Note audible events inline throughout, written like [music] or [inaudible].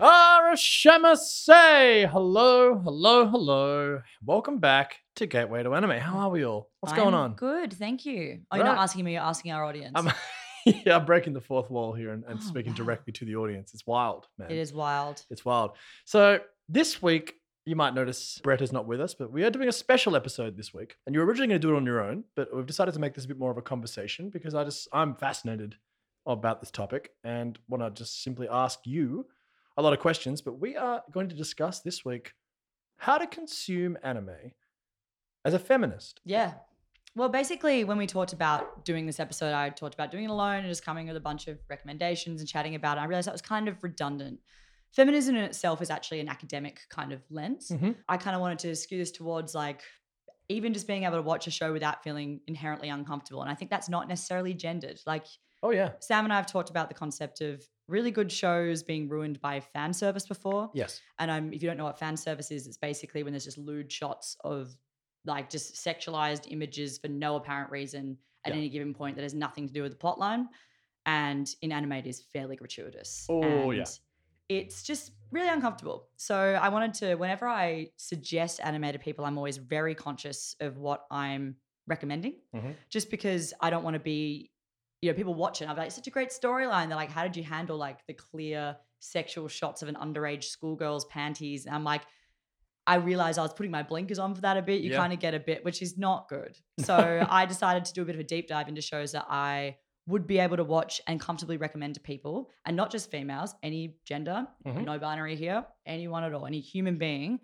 Arashamase! Hello, hello, hello. Welcome back to Gateway to Anime. How are we all? What's going I'm on? Good, thank you. Oh, you're not asking me, you're asking our audience. I'm, [laughs] yeah, I'm breaking the fourth wall here and, and Oh, speaking wow. directly to the audience. It's wild, man. it is wild. It's wild. So this week, you might notice Brett is not with us, but we are doing a special episode this week. And you were originally going to do it on your own, but we've decided to make this a bit more of a conversation because I just I'm fascinated about this topic and want to just simply ask you a lot of questions. But we are going to discuss this week how to consume anime as a feminist. Yeah. Well, basically, when we talked about doing this episode, I talked about doing it alone and just coming with a bunch of recommendations and chatting about it. I realized that was kind of redundant. Feminism in itself is actually an academic kind of lens. Mhm. I kind of wanted to skew this towards like even just being able to watch a show without feeling inherently uncomfortable. And I think that's not necessarily gendered. Like Oh yeah, Sam and I have talked about the concept of really good shows being ruined by fan service before. yes, And um, if you don't know what fan service is, it's basically when there's just lewd shots of like just sexualized images for no apparent reason at Yeah. any given point that has nothing to do with the plot line. And in anime, it is fairly gratuitous. Oh, yeah. It's just really uncomfortable. So I wanted to, whenever I suggest anime to people, I'm always very conscious of what I'm recommending, Mhm. just because I don't want to be, you know, people watch it. I'm like, it's such a great storyline. They're like, how did you handle like the clear sexual shots of an underage schoolgirl's panties? And I'm like, I realized I was putting my blinkers on for that a bit. You Yeah. kind of get a bit, which is not good. [laughs] So I decided to do a bit of a deep dive into shows that I would be able to watch and comfortably recommend to people, and not just females, any gender, Mhm. no binary here, anyone at all, any human being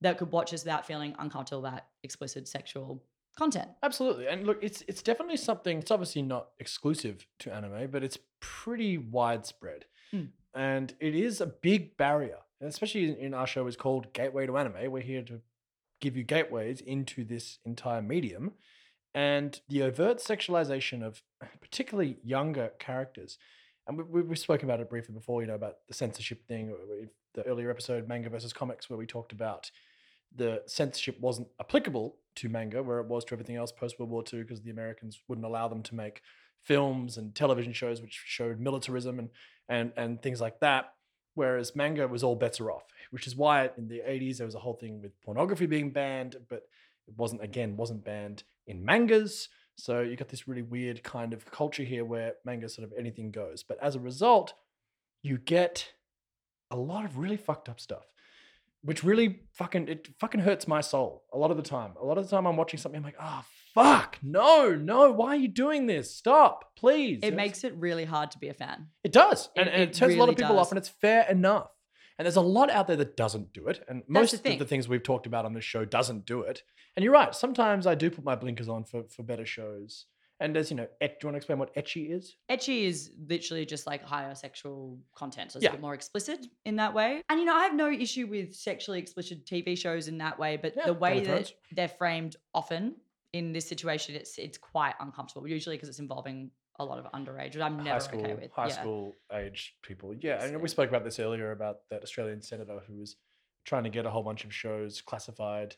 that could watch this without feeling uncomfortable about explicit sexual content. Absolutely. And look, it's it's definitely something it's obviously not exclusive to anime, but it's pretty widespread. Mm. And it is a big barrier. Especially in, our show is called Gateway to Anime. We're here to give you gateways into this entire medium. And the overt sexualization of [laughs] particularly younger characters. And we, we've spoken about it briefly before, you know, about the censorship thing, uh, the earlier episode, Manga versus Comics, where we talked about the censorship wasn't applicable to manga, where it was to everything else post World War II, because the Americans wouldn't allow them to make films and television shows which showed militarism and and and things like that. Whereas manga was all bets are off, which is why in the 80s there was a whole thing with pornography being banned, but it wasn't again wasn't banned in mangas. So you got this really weird kind of culture here where manga sort of anything goes. But as a result, you get a lot of really fucked up stuff which really fucking it fucking hurts my soul a lot of the time. A lot of the time I'm watching something, I'm like, oh fuck, no, no, why are you doing this? Stop, please. It makes it really hard to be a fan. it does, and, it- and it, it turns a lot of really people off, and it's fair enough. And there's a lot out there that doesn't do it, and most the of the things we've talked about on this show doesn't do it. And you're right. Sometimes I do put my blinkers on for for better shows. And as you know, et, do you want to explain what ecchi is? Ecchi is literally just like higher sexual content. So it's Yeah. a bit more explicit in that way. And you know, I have no issue with sexually explicit TV shows in that way, but Yeah, the way that they're framed often in this situation, it's it's quite uncomfortable. Usually because it's involving a lot of underage, which I'm never high school, okay with. high yeah. school age people. Yeah, and we spoke about this earlier about that Australian senator who was trying to get a whole bunch of shows classified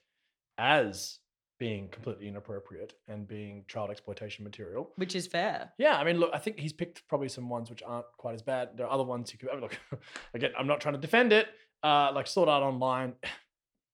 as being completely inappropriate and being child exploitation material. Which is fair. Yeah, I mean, look, I think he's picked probably some ones which aren't quite as bad. There are other ones you could. I mean, look, [laughs] again, I'm not trying to defend it. Uh, like Sword Art Online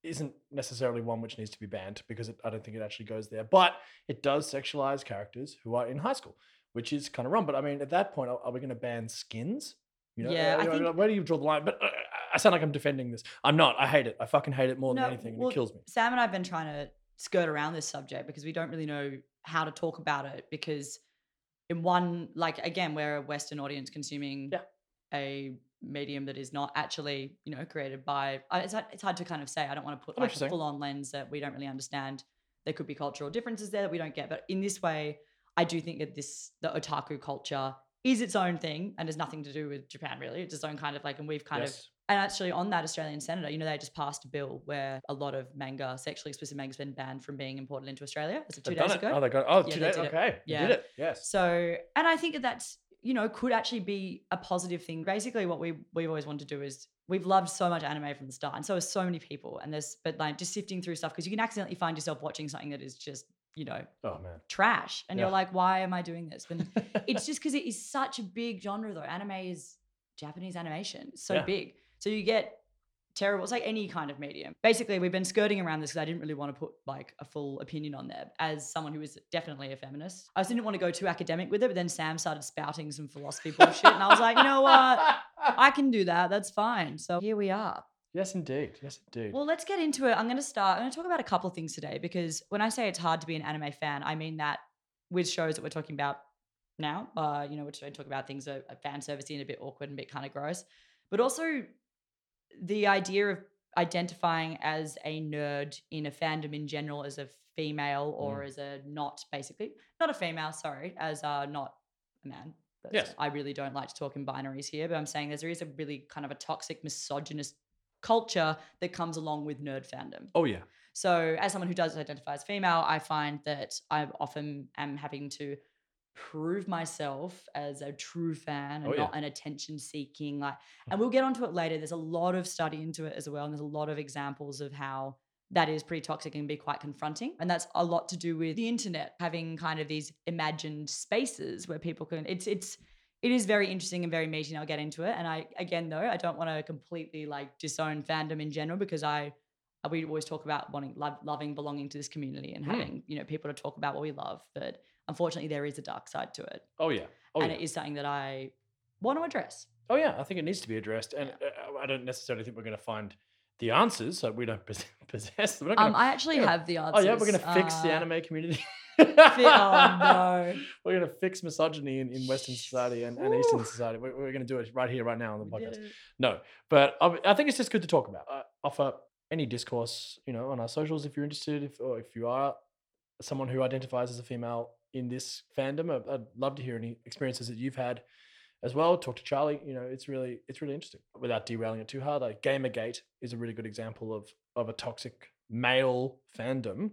isn't necessarily one which needs to be banned because it, I don't think it actually goes there. But it does sexualize characters who are in high school, which is kind of wrong. But I mean, at that point, are, are we going to ban skins? You know, Yeah, uh, think- where do you draw the line? But uh, I sound like I'm defending this. I'm not. I hate it. I fucking hate it more No, than anything, and well, it kills me. Sam and I have been trying to skirt around this subject because we don't really know how to talk about it because in one like again we're a western audience consuming Yeah. a medium that is not actually you know created by uh, it's, hard- it's hard to kind of say i don't want to put I know what like a full on lens that we don't really understand there could be cultural differences there that we don't get but in this way i do think that this the otaku culture is its own thing and has nothing to do with japan really it's its own kind of like and we've kind of and actually, on that Australian senator, you know, they just passed a bill where a lot of manga, sexually explicit manga, has been banned from being imported into Australia. Was it two They've days it. ago? Oh, they got. Oh, Yeah, two days. it. Okay. They Yeah. did it. Yes. So, and I think that that's you know, could actually be a positive thing. Basically, what we we've always wanted to do is we've loved so much anime from the start, and so has so many people. And there's but like just sifting through stuff because you can accidentally find yourself watching something that is just you know Oh man. trash, and Yeah. you're like, why am I doing this? But [laughs] it's just because it is such a big genre though. Anime is Japanese animation. It's so Yeah. big. So you get terrible. It's like any kind of medium. Basically, we've been skirting around this because I didn't really want to put like a full opinion on there. As someone who is definitely a feminist, I just didn't want to go too academic with it. But then Sam started spouting some philosophy bullshit, and I was like, you know what? I can do that. That's fine. So here we are. yes, indeed. Yes, indeed. Well, let's get into it. I'm going to start. I'm going to talk about a couple of things today because when I say it's hard to be an anime fan, I mean that with shows that we're talking about now, uh, you know, which I talk about things are are fan servicey and a bit awkward and a bit kind of gross, but also the idea of identifying as a nerd in a fandom in general as a female or mm. as a not basically not a female sorry as a not a man That's- Yes. i really don't like to talk in binaries here but i'm saying there is a really kind of a toxic misogynist culture that comes along with nerd fandom oh yeah. so, as someone who does identify as female, I find that I often am having to prove myself as a true fan and Oh, yeah. not an attention seeking like and we'll get onto it later there's a lot of study into it as well and there's a lot of examples of how that is pretty toxic and be quite confronting and that's a lot to do with the internet having kind of these imagined spaces where people can it's it's it is very interesting and very meaty and I'll get into it and I again though I don't want to completely like disown fandom in general because I we always talk about wanting love, loving belonging to this community and Mm. having you know people to talk about what we love but unfortunately there is a dark side to it Oh yeah. Oh and yeah. it is something that i want to address Oh yeah, I think it needs to be addressed, and uh, I don't necessarily think we're going to find the answers. So we don't [laughs] possess them. Um i actually yeah. have the answers. oh yeah, we're going to fix the Uh, anime community. oh [laughs] no We're going to fix misogyny in, in Western society and, and Eastern society. We're, we're going to do it right here, right now on the We podcast. No, but I, I think it's just good to talk about. Uh, offer any discourse, you know, on our socials if you're interested, if or if you are someone who identifies as a female in this fandom. I'd, I'd love to hear any experiences that you've had as well. Talk to Charlie. You know, it's really it's really interesting. Without derailing it too hard, like Gamergate is a really good example of of a toxic male fandom,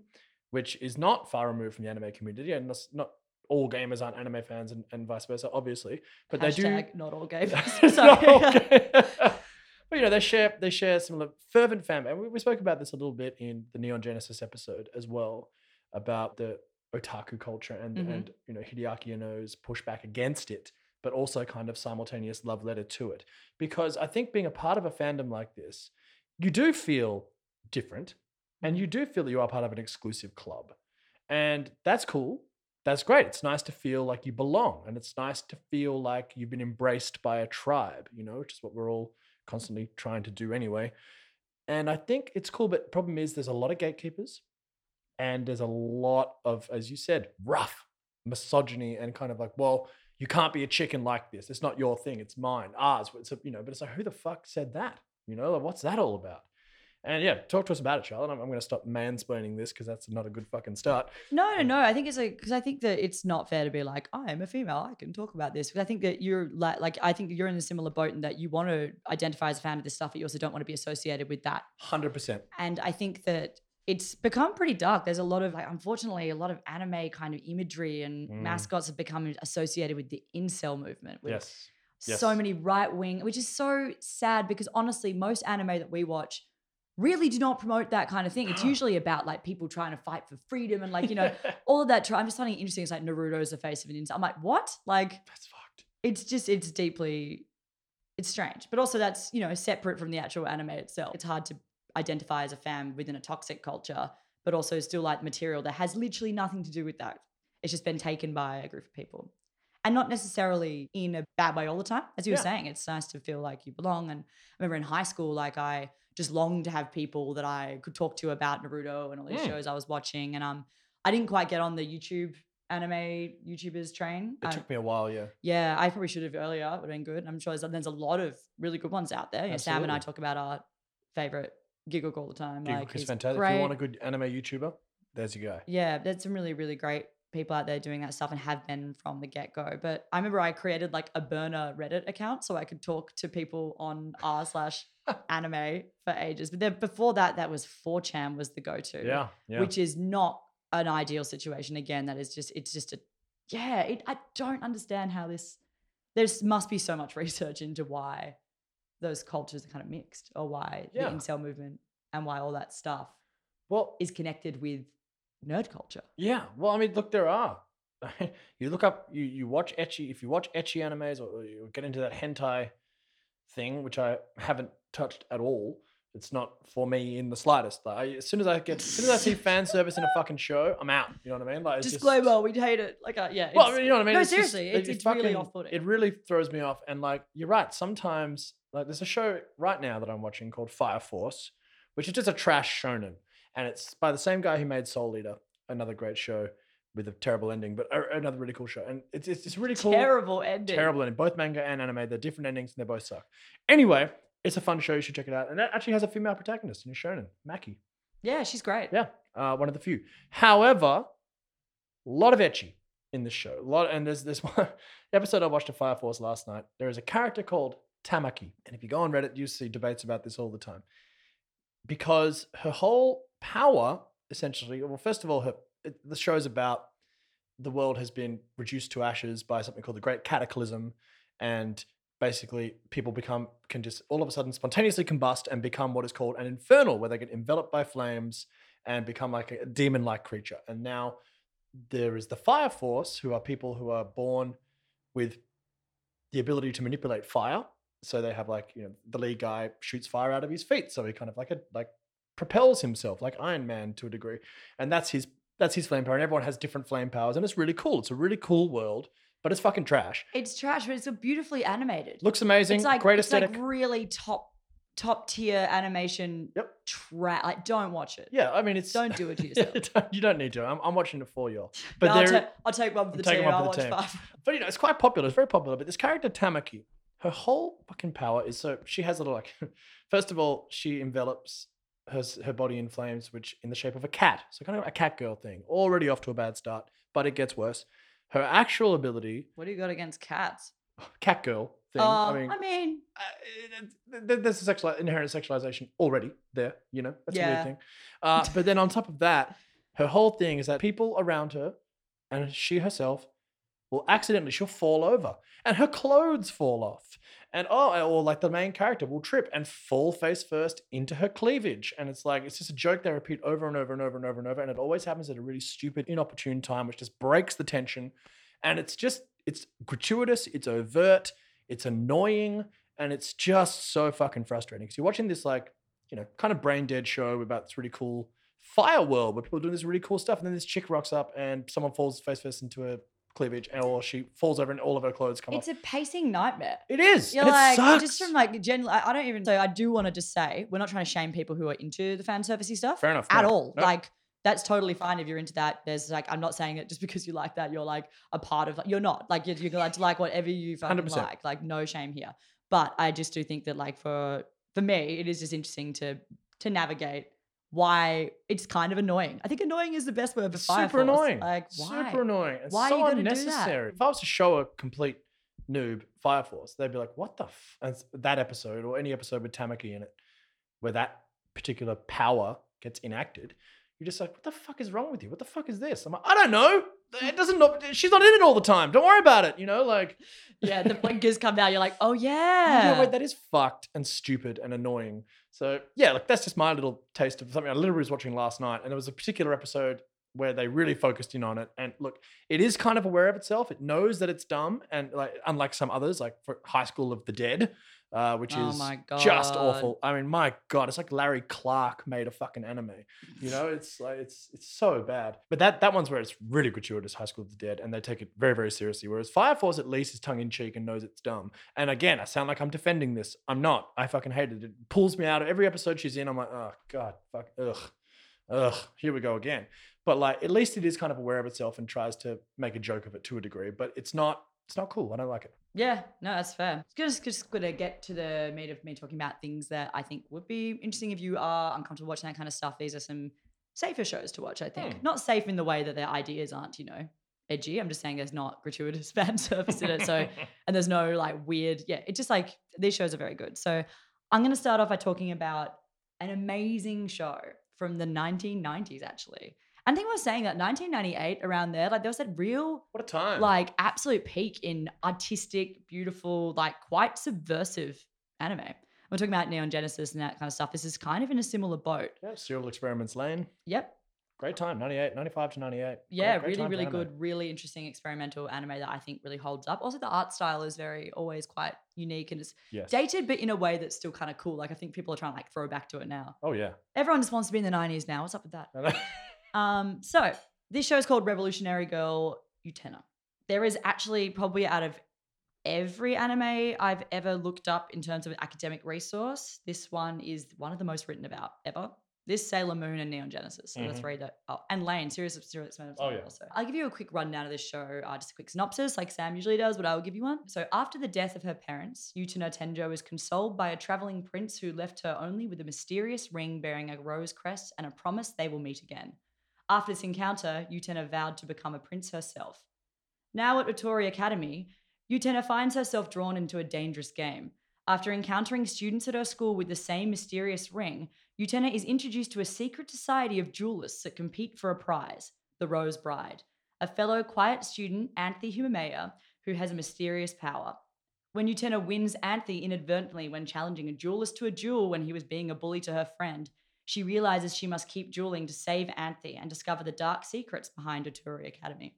which is not far removed from the anime community, and that's not all gamers aren't anime fans and, and vice versa, obviously. But they do Hashtag not all [laughs] gay It's not sorry okay. [laughs] [laughs] but you know, they share they share similar fervent fan. And we, we spoke about this a little bit in the Neon Genesis episode as well about the otaku culture and Mhm. and you know Hideaki Anno's pushback against it, but also kind of simultaneous love letter to it. Because I think being a part of a fandom like this, you do feel different, and you do feel that you are part of an exclusive club, and that's cool that's great. It's nice to feel like you belong and it's nice to feel like you've been embraced by a tribe, you know, which is what we're all constantly trying to do anyway. And I think it's cool, but problem is there's a lot of gatekeepers and there's a lot of, as you said, rough misogyny and kind of like, well, you can't be a chicken like this. It's not your thing. It's mine, ours. It's a, you know, but it's like, who the fuck said that? You know, like, what's that all about? And yeah, talk to us about it, Charlotte. I'm, I'm going to stop mansplaining this because that's not a good fucking start. No, no, no. I think it's like because I think that it's not fair to be like, I am a female, I can talk about this. Because I think that you're like, like I think you're in a similar boat in that you want to identify as a fan of this stuff, but you also don't want to be associated with that. Hundred percent. And I think that it's become pretty dark. There's a lot of like, unfortunately, a lot of anime kind of imagery and Mm. mascots have become associated with the incel movement. With Yes. so many right wing, which is so sad because honestly, most anime that we watch really do not promote that kind of thing. It's [gasps] usually about like people trying to fight for freedom and like, you know, [laughs] all of that. Try- I'm just finding it interesting. It's like Naruto's the face of an incel. I'm like, what? Like, that's fucked. it's just, it's deeply, it's strange. But also, that's, you know, separate from the actual anime itself. It's hard to identify as a fan within a toxic culture, but also still like material that has literally nothing to do with that. It's just been taken by a group of people. And not necessarily in a bad way all the time. As you were saying, it's nice to feel like you belong. And I remember in high school, like I just longed to have people that I could talk to about Naruto and all these Mm. shows I was watching. And um, I didn't quite get on the YouTube anime YouTubers train. It I- took me a while, yeah. yeah, I probably should have earlier. Would have been good. And I'm sure there's, there's a lot of really good ones out there. You know, Sam and I talk about our favorite Gigguk all the time. Gigguk like, is fantastic. If you want a good anime YouTuber, there's your guy. Yeah, there's some really, really great people out there doing that stuff and have been from the get go. But I remember I created like a burner Reddit account so I could talk to people on r slash [laughs] anime for ages. But then before that, that was 4chan was the go to. Yeah, yeah. Which is not an ideal situation. Again, that is just, it's just a, yeah, it, I don't understand how this there must be so much [laughs] research into why those cultures are kind of mixed or why Yeah. the incel movement and why all that stuff Well, is connected with nerd culture. Yeah, well, I mean, look, there are. [laughs] you look up, you you watch ecchi. If you watch ecchi animes or, or you get into that hentai thing, which I haven't touched at all, it's not for me in the slightest. Like, I, as soon as I get, as soon as I see fan service in a fucking show, I'm out. You know what I mean? Like, it's just- Disclaimer, we'd hate it. Like, uh, yeah. well, I mean, you know what I mean? no, It's seriously, it- it's- it it's really off-putting. It really throws me off. And like, you're right. Sometimes, like, there's a show right now that I'm watching called Fire Force, which is just a trash shonen, and it's by the same guy who made Soul Eater, another great show with a terrible ending, but another really cool show. And it's it's, it's really cool. terrible ending. Terrible ending. Both manga and anime, they're different endings and they both suck. Anyway, it's a fun show. You should check it out. And that actually has a female protagonist in a shonen, Maki. Yeah, she's great. Yeah, uh, one of the few. However, a lot of ecchi in this show. A lot, and there's this [laughs] one episode I watched of Fire Force last night. There is a character called Tamaki, and if you go on Reddit, you see debates about this all the time because her whole power, essentially, well, first of all, her it, the show's about the world has been reduced to ashes by something called the Great Cataclysm, and basically people become can just all of a sudden spontaneously combust and become what is called an infernal, where they get enveloped by flames and become like a demon-like creature. And now there is the Fire Force, who are people who are born with the ability to manipulate fire. So they have like you know the lead guy shoots fire out of his feet, so he kind of like a like propels himself like Iron Man to a degree, and that's his that's his flame power. And everyone has different flame powers, and it's really cool. It's a really cool world, but it's fucking trash. It's trash, but it's beautifully animated. Looks amazing, it's like great it's aesthetic. like really top top tier animation. Yep. Tra- like, don't watch it. yeah, I mean it's Don't do it to [laughs] yourself. don't- you don't need to. I'm, I'm watching it for you. [laughs] But No, I'll, ta- I'll take one for the team. I'll watch team. five. but you know, it's quite popular. It's very popular. But this character Tamaki, her whole fucking power is so she has a little like. [laughs] First of all, she envelops her her body in flames, which in the shape of a cat. So kind of a cat girl thing. Already off to a bad start, but it gets worse. Her actual ability, What do you got against cats? [sighs] cat girl thing. Oh, I mean, I mean, uh, th- th- there's a sexual inherent sexualization already there. You know, that's a weird thing. Uh, but then on top of that, her whole thing is that people around her and she herself will accidentally she'll fall over and her clothes fall off. And oh or like the main character will trip and fall face first into her cleavage. And it's like it's just a joke they repeat over and over and over and over and over. And it always happens at a really stupid inopportune time which just breaks the tension. And it's just it's gratuitous it's overt it's annoying and it's just so fucking frustrating. Because you're watching this like you know kind of brain dead show about this really cool fire world where people are doing this really cool stuff. And then this chick rocks up and someone falls face first into her cleavage and or she falls over and all of her clothes come it's off a pacing nightmare. it is You're like it sucks. just from like generally. I don't even. So I do want to just say we're not trying to shame people who are into the fan servicey stuff fair enough at all. Like that's totally fine if you're into that. There's like I'm not saying it just because you like that you're like a part of. You're not like you're, you're allowed to like whatever you fucking 100%. like. Like no shame here. But I just do think that like for for me it is just interesting to to navigate why it's kind of annoying. I think annoying is the best word for It's Fire super Force. annoying Like why? super annoying it's Why so you gotta do that? unnecessary if i was to show a complete noob fire force they'd be like what the f-? and that episode or any episode with tamaki in it where that particular power gets enacted you're just like what the fuck is wrong with you what the fuck is this i'm like i don't know it doesn't she's not in it all the time don't worry about it you know like [laughs] yeah, the blinkers come down. You're like, oh yeah, yeah. wait, that is fucked and stupid and annoying. So yeah, like that's just my little taste of something I literally was watching last night, and there was a particular episode where they really focused in on it. And look, it is kind of aware of itself. It knows that it's dumb, and like unlike some others, like for High School of the Dead, uh, which Oh is just awful. I mean, my god, it's like Larry Clark made a fucking anime. You know, it's like it's it's so bad. But that that one's where it's really gratuitous, High School of the Dead, and they take it very very seriously. Whereas Fire Force at least is tongue in cheek and knows it's dumb. And again, I sound like I'm defending this. I'm not. I fucking hate it. It pulls me out of every episode she's in. I'm like, oh god, fuck, ugh, ugh. Here we go again. But like, at least it is kind of aware of itself and tries to make a joke of it to a degree. But it's not. It's not cool. I don't like it. Yeah, no, that's fair. Just, just gonna get to the meat of me talking about things that I think would be interesting if you are uncomfortable watching that kind of stuff. These are some safer shows to watch. I think Hmm. not safe in the way that their ideas aren't, you know, edgy. I'm just saying there's not gratuitous [laughs] fan service in it. So [laughs] and there's no like weird. Yeah, it's just like these shows are very good. So I'm gonna start off by talking about an amazing show from the 1990s actually. And I think we were saying that 1998 around there, like there was that real What a time. like absolute peak in artistic, beautiful, like quite subversive anime. We're talking about Neon Genesis and that kind of stuff. This is kind of in a similar boat. yeah, Serial Experiments Lain. Yep. Great time. 98, 95 to 98. Yeah, Great- great really, really good, really interesting experimental anime that I think really holds up. Also, the art style is very always quite unique and it's Yes. dated, but in a way that's still kind of cool. Like I think people are trying to like throw back to it now. Oh, yeah. Everyone just wants to be in the 90s now. What's up with that? [laughs] Um, so this show is called Revolutionary Girl Utena. There is actually probably out of every anime I've ever looked up in terms of an academic resource, this one is one of the most written about ever. This Sailor Moon and Neon Genesis, so the Mhm. three that oh, and Lain, Serious Serious Experiments. Oh, yeah. Also, I'll give you a quick rundown of this show, uh, just a quick synopsis, like Sam usually does, but I will give you one. So after the death of her parents, Utena Tenjo is consoled by a traveling prince who left her only with a mysterious ring bearing a rose crest and a promise they will meet again. After this encounter, Utena vowed to become a prince herself. Now at Otori Academy, Utena finds herself drawn into a dangerous game. After encountering students at her school with the same mysterious ring, Utena is introduced to a secret society of duelists that compete for a prize, the Rose Bride, a fellow quiet student, Anthy Himemiya, who has a mysterious power. When Utena wins Anthy inadvertently when challenging a duelist to a duel when he was being a bully to her friend, she realizes she must keep dueling to save Anthy and discover the dark secrets behind Otori Academy.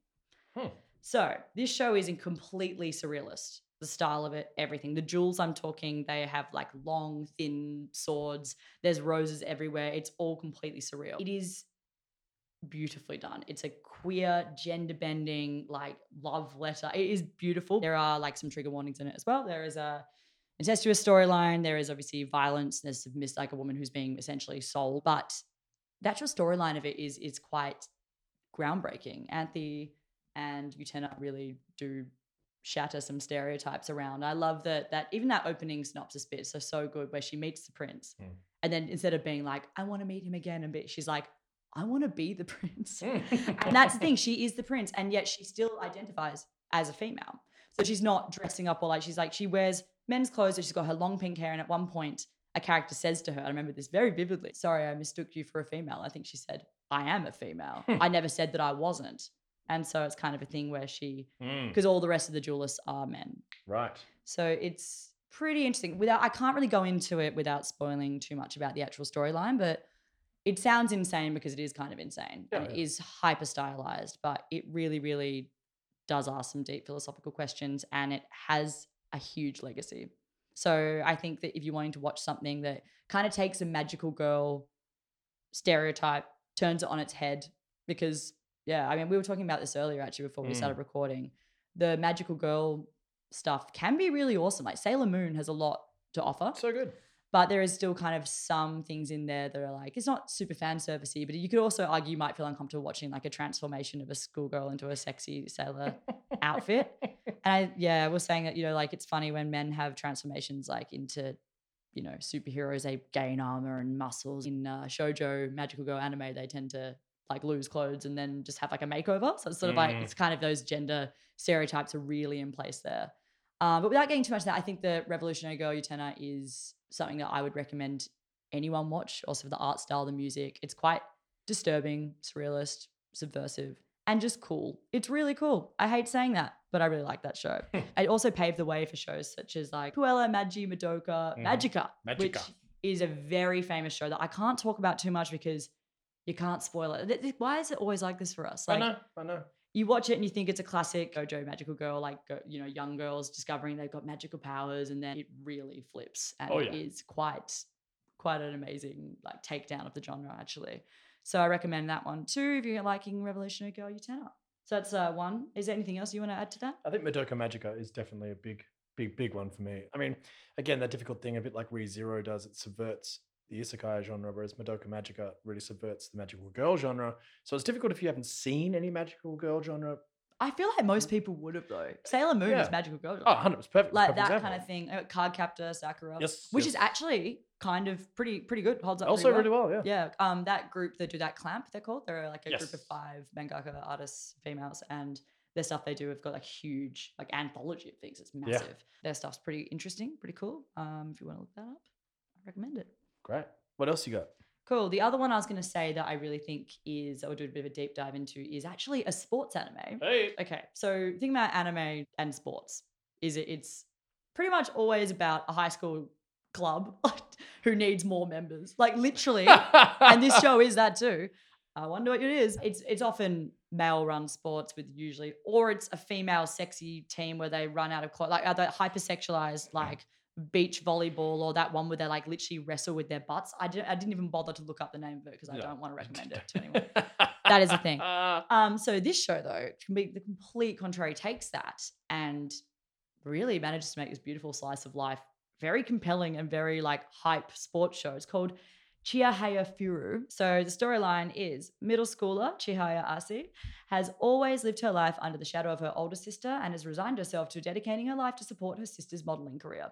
Hmm. So this show is in completely surrealist. The style of it, everything. The jewels I'm talking, they have like long, thin swords. There's roses everywhere. It's all completely surreal. It is beautifully done. It's a queer, gender bending, like love letter. It is beautiful. There are like some trigger warnings in it as well. There is a incestuous storyline. There is obviously violence. There's mis- like a woman who's being essentially sold, but the actual storyline of it is is quite groundbreaking. Anthy and Utena really do shatter some stereotypes around. I love that that even that opening synopsis bit is so so good where she meets the prince. Mm. And then instead of being like, I want to meet him again and bit, she's like, I want to be the [laughs] prince. Mm. and that's the thing, she is the prince, and yet she still identifies as a female. So she's not dressing up or like she's like she wears men's clothes, so she's got her long pink hair, and at one point a character says to her, I remember this very vividly, sorry, I mistook you for a female. I think she said, I am a female. [laughs] I never said that I wasn't. And so it's kind of a thing where she, Mm, because all the rest of the duelists are men. right. So it's pretty interesting. Without, I can't really go into it without spoiling too much about the actual storyline, but it sounds insane because it is kind of insane. and Yeah, it yeah. is hyper stylized, but it really, really does ask some deep philosophical questions and it has a huge legacy. So I think that if you're wanting to watch something that kind of takes a magical girl stereotype, turns it on its head, because yeah, I mean, we were talking about this earlier actually before we Mm. started recording. The magical girl stuff can be really awesome. Like Sailor Moon has a lot to offer, So good. But there is still kind of some things in there that are like it's not super fan servicey, but you could also argue you might feel uncomfortable watching like a transformation of a schoolgirl into a sexy sailor outfit. And I yeah, we're saying that, you know, like it's funny when men have transformations like into, you know, superheroes, they gain armor and muscles. In uh, shoujo magical girl anime, they tend to like lose clothes and then just have like a makeover. So it's sort of like Mm. it's kind of those gender stereotypes are really in place there. Um, but without getting too much of that, I think the Revolutionary Girl Utena is something that I would recommend anyone watch. Also for the art style, the music, it's quite disturbing, surrealist, subversive, and just cool. It's really cool. I hate saying that, but I really like that show. [laughs] it also paved the way for shows such as like Puella, Magi, Madoka, Mhm. Magica, which is a very famous show that I can't talk about too much because you can't spoil it. Why is it always like this for us? I know. I know. You watch it and you think it's a classic shoujo magical girl, like you know, young girls discovering they've got magical powers, and then it really flips, and Oh, yeah. is quite, quite an amazing like takedown of the genre actually. So I recommend that one too if you're liking Revolutionary Girl Utena. So that's uh, one. Is there anything else you want to add to that? I think Madoka Magica is definitely a big, big, big one for me. I mean, again, that difficult thing, a bit like ReZero does, it subverts the isekai genre, whereas Madoka Magica really subverts the magical girl genre. So it's difficult if you haven't seen any magical girl genre. I feel like most people would have though. Sailor Moon Yeah. is magical girl. Oh, 100 perfect. it's a like perfect that example. kind of thing. Uh, Card captor Sakura, Yes. which yes. is actually kind of pretty pretty good. Holds up. also pretty really well, yeah. Yeah, um, that group that do that clamp, they're called. They're like a group of five mangaka artists, females, and their stuff they do have got like huge like anthology of things. It's massive. Their stuff's pretty interesting, pretty cool. Um, if you want to look that up, I recommend it. Great. What else you got? Cool. The other one I was going to say that I really think is, I'll do a bit of a deep dive into, is actually a sports anime. Hey. Okay, so the thing about anime and sports is it, it's pretty much always about a high school club [laughs] who needs more members. Like literally, [laughs] and this show is that too. I wonder what it is. It's it's often male run sports with usually, or it's a female sexy team where they run out of clothes, like other hypersexualized like beach volleyball or that one where they like literally wrestle with their butts. I didn't I didn't even bother to look up the name of it because I Yeah. don't want to [laughs] recommend it to anyone. [laughs] That is a thing. [laughs] Um, so this show though can be the complete contrary takes that and really manages to make this beautiful slice of life very compelling and very like hype sports show. It's called Chihaya Furu. So the storyline is middle schooler Chihaya Ayase has always lived her life under the shadow of her older sister and has resigned herself to dedicating her life to support her sister's modeling career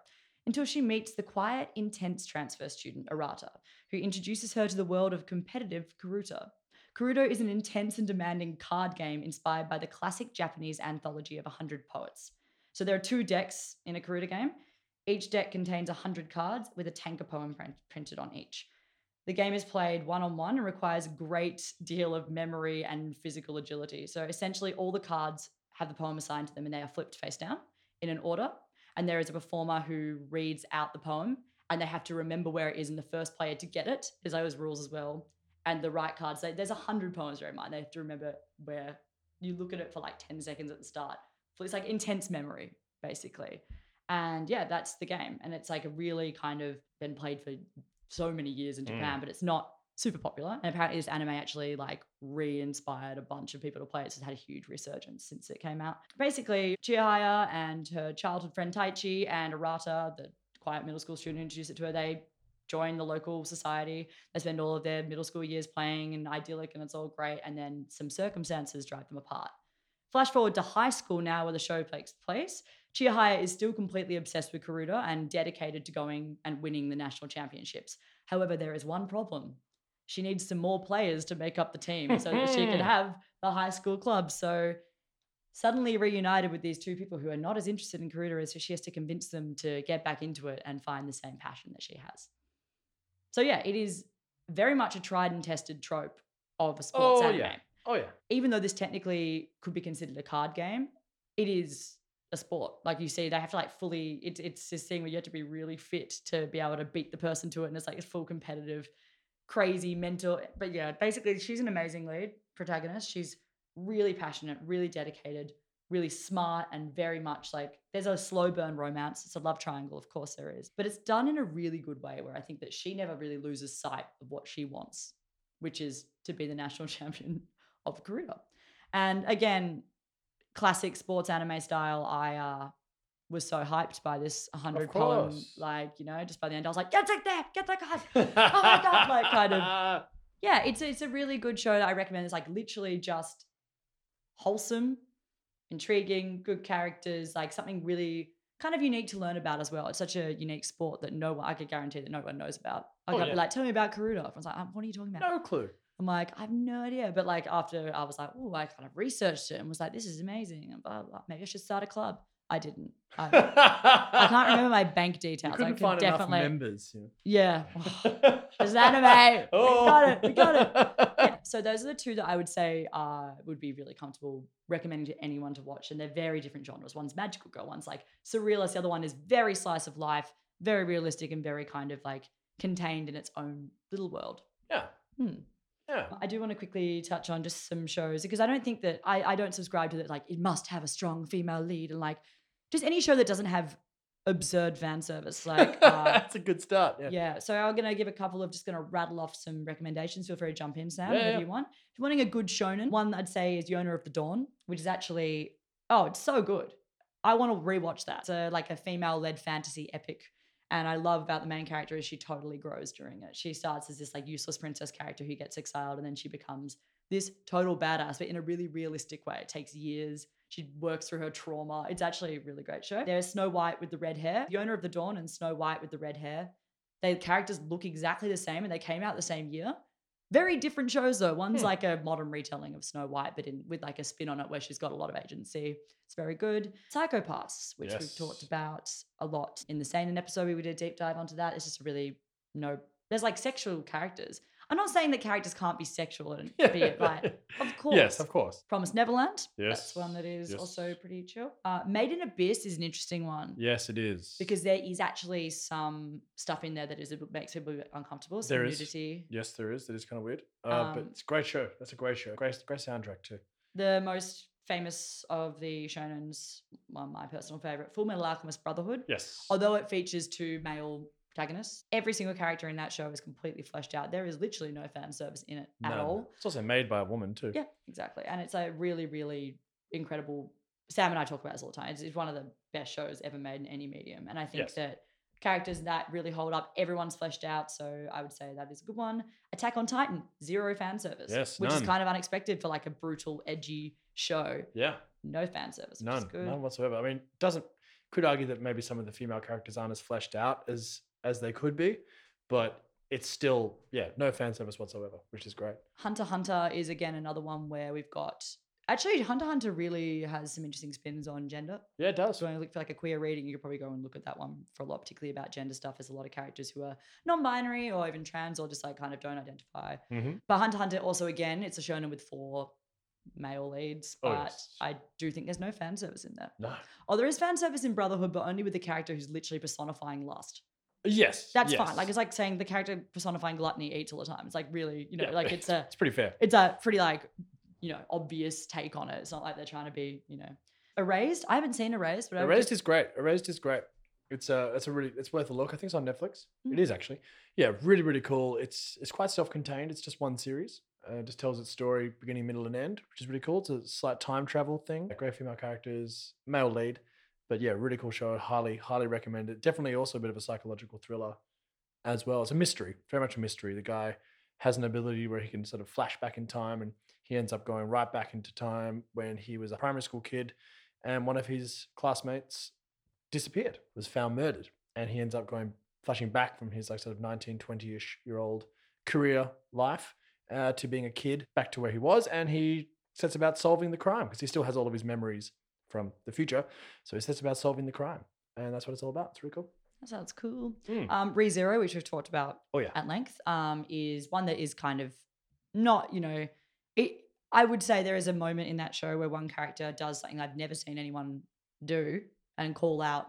until she meets the quiet, intense transfer student Arata, who introduces her to the world of competitive Karuta. Karuto is an intense and demanding card game inspired by the classic Japanese anthology of 100 poets. So there are two decks in a Karuta game. Each deck contains 100 cards with a tanka poem print- printed on each. The game is played one on one and requires a great deal of memory and physical agility. So essentially, all the cards have the poem assigned to them and they are flipped face down in an order. And there is a performer who reads out the poem and they have to remember where it is in the first player to get it. There's those rules as well. And the right cards, they- there's 100 poems very much. They have to remember where you look at it for like 10 seconds at the start. So it's like intense memory, basically. And yeah, that's the game. And it's like a really kind of been played for so many years in Mm. Japan, but it's not super popular. And apparently this anime actually like re-inspired a bunch of people to play it. It's had a huge resurgence since it came out. Basically, Chihaya and her childhood friend Taichi and Arata, the quiet middle school student who introduced it to her, they join the local society. They spend all of their middle school years playing and idyllic and it's all great. And then some circumstances drive them apart. Flash forward to high school now where the show takes place. Chihaya is still completely obsessed with Karuta and dedicated to going and winning the national championships. However, there is one problem. She needs some more players to make up the team so that she can [laughs] have the high school club. So suddenly reunited with these two people who are not as interested in Karuta as she has to convince them to get back into it and find the same passion that she has. So yeah, it is very much a tried and tested trope of a sports Oh, anime yeah. Oh yeah. even though this technically could be considered a card game, it is a sport. Like you see, they have to like fully. It's it's this thing where you have to be really fit to be able to beat the person to it, and it's like it's full competitive, crazy mental. But yeah, basically, she's an amazing lead protagonist. She's really passionate, really dedicated, really smart, and very much like there's a slow burn romance. It's a love triangle, of course there is, but it's done in a really good way where I think that she never really loses sight of what she wants, which is to be the national [laughs] champion of Korea. And again, classic sports anime style, I uh, was so hyped by this 100 poem, like, you know, just by the end, I was like, get that there, get that card. Oh my God, [laughs] like, kind of. [laughs] Yeah, it's, it's a really good show that I recommend. It's like literally just wholesome, intriguing, good characters, like something really kind of unique to learn about as well. It's such a unique sport that no one, I could guarantee that no one knows about. I Oh, yeah. like, tell me about Karuta. I was like, "Um, what are you talking about? No clue. I'm like, I have no idea. But like after I was like, oh, I kind of researched it and was like, this is amazing. And blah, blah, blah. Maybe I should start a club. I didn't. I, [laughs] I can't remember my bank details. I could find enough definitely. members. Yeah. Yeah. [laughs] It's anime. We got it. We got it. [laughs] yeah. So those are the two that I would say uh, would be really comfortable recommending to anyone to watch. And they're very different genres. One's magical girl, one's like surrealist. The other one is very slice of life, very realistic and very kind of like contained in its own little world. Yeah. Hmm. Yeah. I do want to quickly touch on just some shows because I don't think that I, I don't subscribe to that like it must have a strong female lead and like just any show that doesn't have absurd fan service [laughs] like uh, That's a good start. Yeah. yeah. So I'm gonna give a couple of just gonna rattle off some recommendations. Feel free to jump in, Sam, Yeah, if yeah. you want. If you're wanting a good shonen, one I'd say is Yona of the Dawn, which is actually oh, it's so good. I want to rewatch that. It's a, like a female-led fantasy epic. And I love about the main character is she totally grows during it. She starts as this like useless princess character who gets exiled, and then she becomes this total badass, but in a really realistic way. It takes years. She works through her trauma. It's actually a really great show. There's Snow White with the red hair, the owner of the Dawn, and Snow White with the red hair. They characters look exactly the same, and they came out the same year. Very different shows though. One's Hmm. like a modern retelling of Snow White, but in with like a spin on it where she's got a lot of agency. It's very good. Psycho-Pass, which we've talked about a lot in the Seinen episode. We did a deep dive onto that. It's just really no. There's like sexual characters. I'm not saying that characters can't be sexual and [laughs] be it like, of [laughs] course. Yes, of course. Promise Neverland. Yes. That's one that is Yes. also pretty chill. Uh, Made in Abyss is an interesting one. Yes, it is. Because there is actually some stuff in there that is makes people uncomfortable. Some There is. nudity. yes, there is. That is kind of weird. Uh, but Um, it's a great show. That's a great show. Great, great soundtrack too. The most famous of the shonens, well, my personal favorite, Full Metal Alchemist Brotherhood. Yes. Although it features two male protagonists, every single character in that show is completely fleshed out. There is literally no fan service in it at all. It's also made by a woman too. Yeah, exactly. And it's a really, really incredible. Sam and I talk about this all the time. It's, it's one of the best shows ever made in any medium. And I think Yes. that characters that really hold up, everyone's fleshed out. So I would say that is a good one. Attack on Titan, zero fan service. Yes, which is kind of unexpected for like a brutal, edgy show. Yeah. No fan service. None. good. None whatsoever. I mean, doesn't could argue that maybe some of the female characters aren't as fleshed out as as they could be, but it's still yeah, no fan service whatsoever, which is great. Hunter Hunter is again another one where we've got. Actually, Hunter Hunter really has some interesting spins on gender. Yeah, it does. So when you look for like a queer reading, you could probably go and look at that one for a lot, particularly about gender stuff. There's a lot of characters who are non-binary or even trans or just like kind of don't identify. Mhm. But Hunter Hunter also again, it's a shonen with four male leads, Oh, but yes. I do think there's no fan service in there. No. Oh, there is fan service in Brotherhood, but only with the character who's literally personifying lust. Yes. That's fine. Like it's like saying the character personifying gluttony eats all the time. It's like really, you know, Yeah, like it's a it's pretty fair. it's a pretty like you know obvious take on it. It's not like they're trying to be you know erased. I haven't seen erased, but Erased just- is great. Erased is great. It's a it's a really it's worth a look. I think it's on Netflix. Mm. It is actually. Yeah, really really cool. It's it's quite self-contained. It's just one series. Uh, it just tells its story beginning, middle, and end, which is really cool. It's a slight time travel thing. Great female characters, male lead, but yeah, really cool show. Highly highly recommend it. Definitely also a bit of a psychological thriller as well. It's a mystery, very much a mystery. The guy has an ability where he can sort of flash back in time, and he ends up going right back into time when he was a primary school kid, and one of his classmates disappeared, was found murdered, and he ends up going flashing back from his like sort of 19, 20-ish year old career life uh, to being a kid back to where he was, and he sets about solving the crime because he still has all of his memories from the future. So it's just about solving the crime, and that's what it's all about. It's really cool. That sounds cool. Mm. Um, ReZero, which we've talked about Oh yeah, at length, um, is one that is kind of not, you know, it. I would say there is a moment in that show where one character does something I've never seen anyone do and call out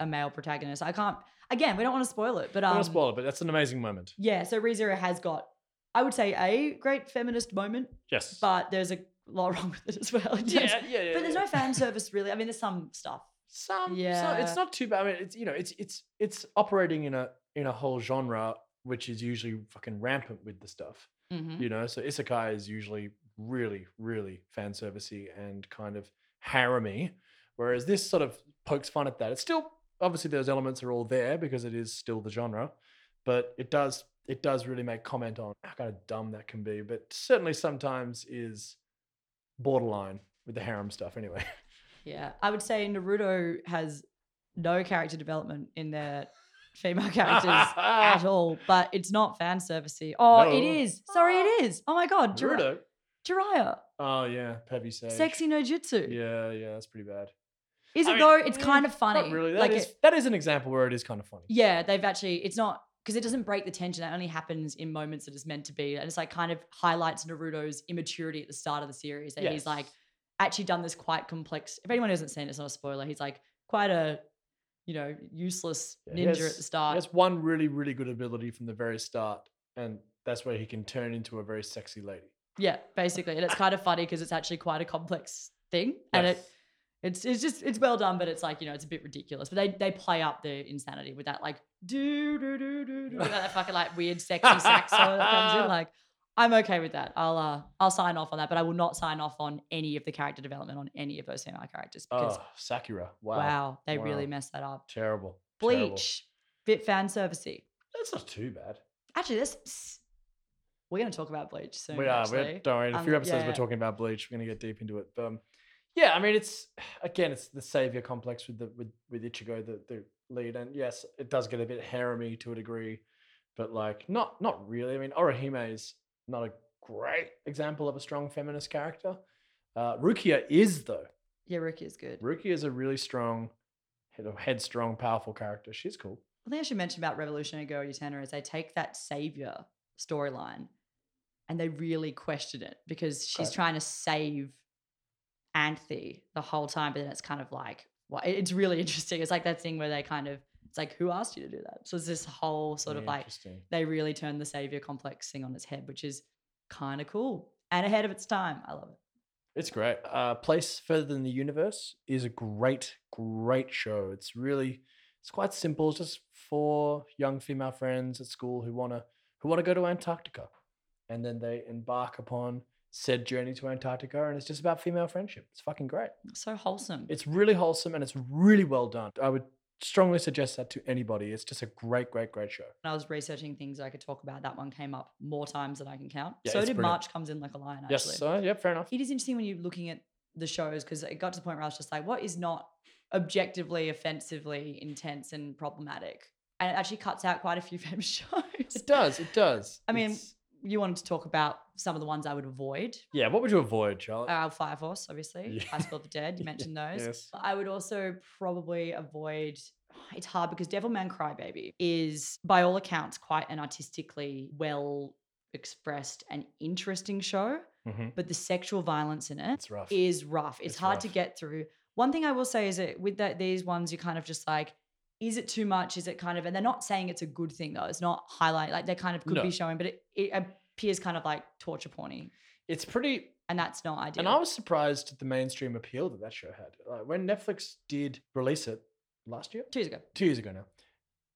a male protagonist. I can't. Again, we don't want to spoil it, but um, don't want to spoil it, but that's an amazing moment. yeah. So ReZero has got, I would say, a great feminist moment, Yes, but there's a lot [laughs] wrong with it as well. yeah, yeah, yeah. But there's no fan service really. I mean, there's some stuff. some yeah Yeah. it's not too bad i mean it's you know it's it's it's operating in a in a whole genre which is usually fucking rampant with the stuff Mhm. you know so isekai is usually really really fan servicey and kind of haremy whereas this sort of pokes fun at that it's still obviously those elements are all there because it is still the genre but it does it does really make comment on how kind of dumb that can be but certainly sometimes is borderline with the harem stuff anyway [laughs] Yeah, I would say Naruto has no character development in their female [laughs] characters at [laughs] all, but it's not fan servicey. Oh, it No. is. Sorry, it is. Oh my god, Jir- Naruto. Jiraiya, Oh yeah, Pervy Sage. sexy no jutsu. Yeah, yeah, that's pretty bad. Is I it mean, though? It's mm, kind of funny. Not really. That like is it- that is an example where it is kind of funny. yeah, they've actually. It's not because it doesn't break the tension. That only happens in moments that it's meant to be, and it's like kind of highlights Naruto's immaturity at the start of the series. That he's like actually done this quite complex. If anyone hasn't seen it, it's not a spoiler. He's like quite a, you know, useless Yeah, ninja has- at the start. Has one really, really good ability from the very start, and that's where he can turn into a very sexy lady. Yeah, basically, and it's kind of funny because it's actually quite a complex thing, and it Yes. It's it's just it's well done, but it's like you know it's a bit ridiculous. But they they play up the insanity with that like do do do do do that fucking like weird sexy sax solo that comes in. [laughs] Like I'm okay with that. I'll uh I'll sign off on that, but I will not sign off on any of the character development on any of those female characters because Oh, Sakura. Wow. wow, they really messed that up. Terrible. Terrible. Bleach, bit fan servicey. That's not too bad. Actually, this we're gonna talk about Bleach soon. we are. actually. We're, don't worry. In a Um, few episodes, yeah. we're talking about Bleach. We're gonna get deep into it. But um, yeah, I mean, it's [sighs] again, it's the savior complex with the with with Ichigo, the the lead, and yes, it does get a bit haremy to a degree, but like not not really. I mean, Orihime is not a great example of a strong feminist character. Uh, Rukia is though. Yeah, Ruki is good. Rukia is a really strong, headstrong, powerful character. She's cool. I think I should mention about Revolutionary Girl Utena is they take that savior storyline, and they really question it because she's Okay. trying to save Anthy the whole time, but then it's kind of like, what? It's really [laughs] interesting. It's like that thing where they kind of, it's like, who asked you to do that? So it's this whole sort of like they really turn the savior complex thing on its head, which is kind of cool and ahead of its time. I love it. It's great. Uh, Place Further Than the Universe is a great, great show. It's really, it's quite simple. It's just for young female friends at school who wanna who wanna go to Antarctica, and then they embark upon said journey to Antarctica, and it's just about female friendship. It's fucking great. So wholesome. It's really wholesome and it's really well done. I would strongly suggest that to anybody. It's just a great, great, great show. when I was researching things I could talk about, that one came up more times than I can count. Yeah, so did brilliant. March comes in like a lion, actually. Uh, yes. So yeah, fair enough. it is interesting when you're looking at the shows because it got to the point where I was just like, what is not objectively, offensively intense and problematic? And it actually cuts out quite a few [laughs] famous shows. It does. It does. I mean, It's- you wanted to talk about some of the ones I would avoid. yeah. What would you avoid, Charlotte? Uh, Fire Force, obviously. Yeah. High School of the Dead, you [laughs] mentioned those. Yes. I would also probably avoid. It's hard because Devilman Crybaby is, by all accounts, quite an artistically well expressed and interesting show. Mhm. But the sexual violence in it It's rough. is rough. It's, It's hard to get through. One thing I will say is that with that these ones, you're kind of just like, is it too much? Is it kind of, and they're not saying it's a good thing though. It's not highlight like they kind of could No. be showing, but it, it appears kind of like torture porny, It's pretty and that's not ideal. And I was surprised at the mainstream appeal that that show had. Like when Netflix did release it last year, two years ago. two years ago now,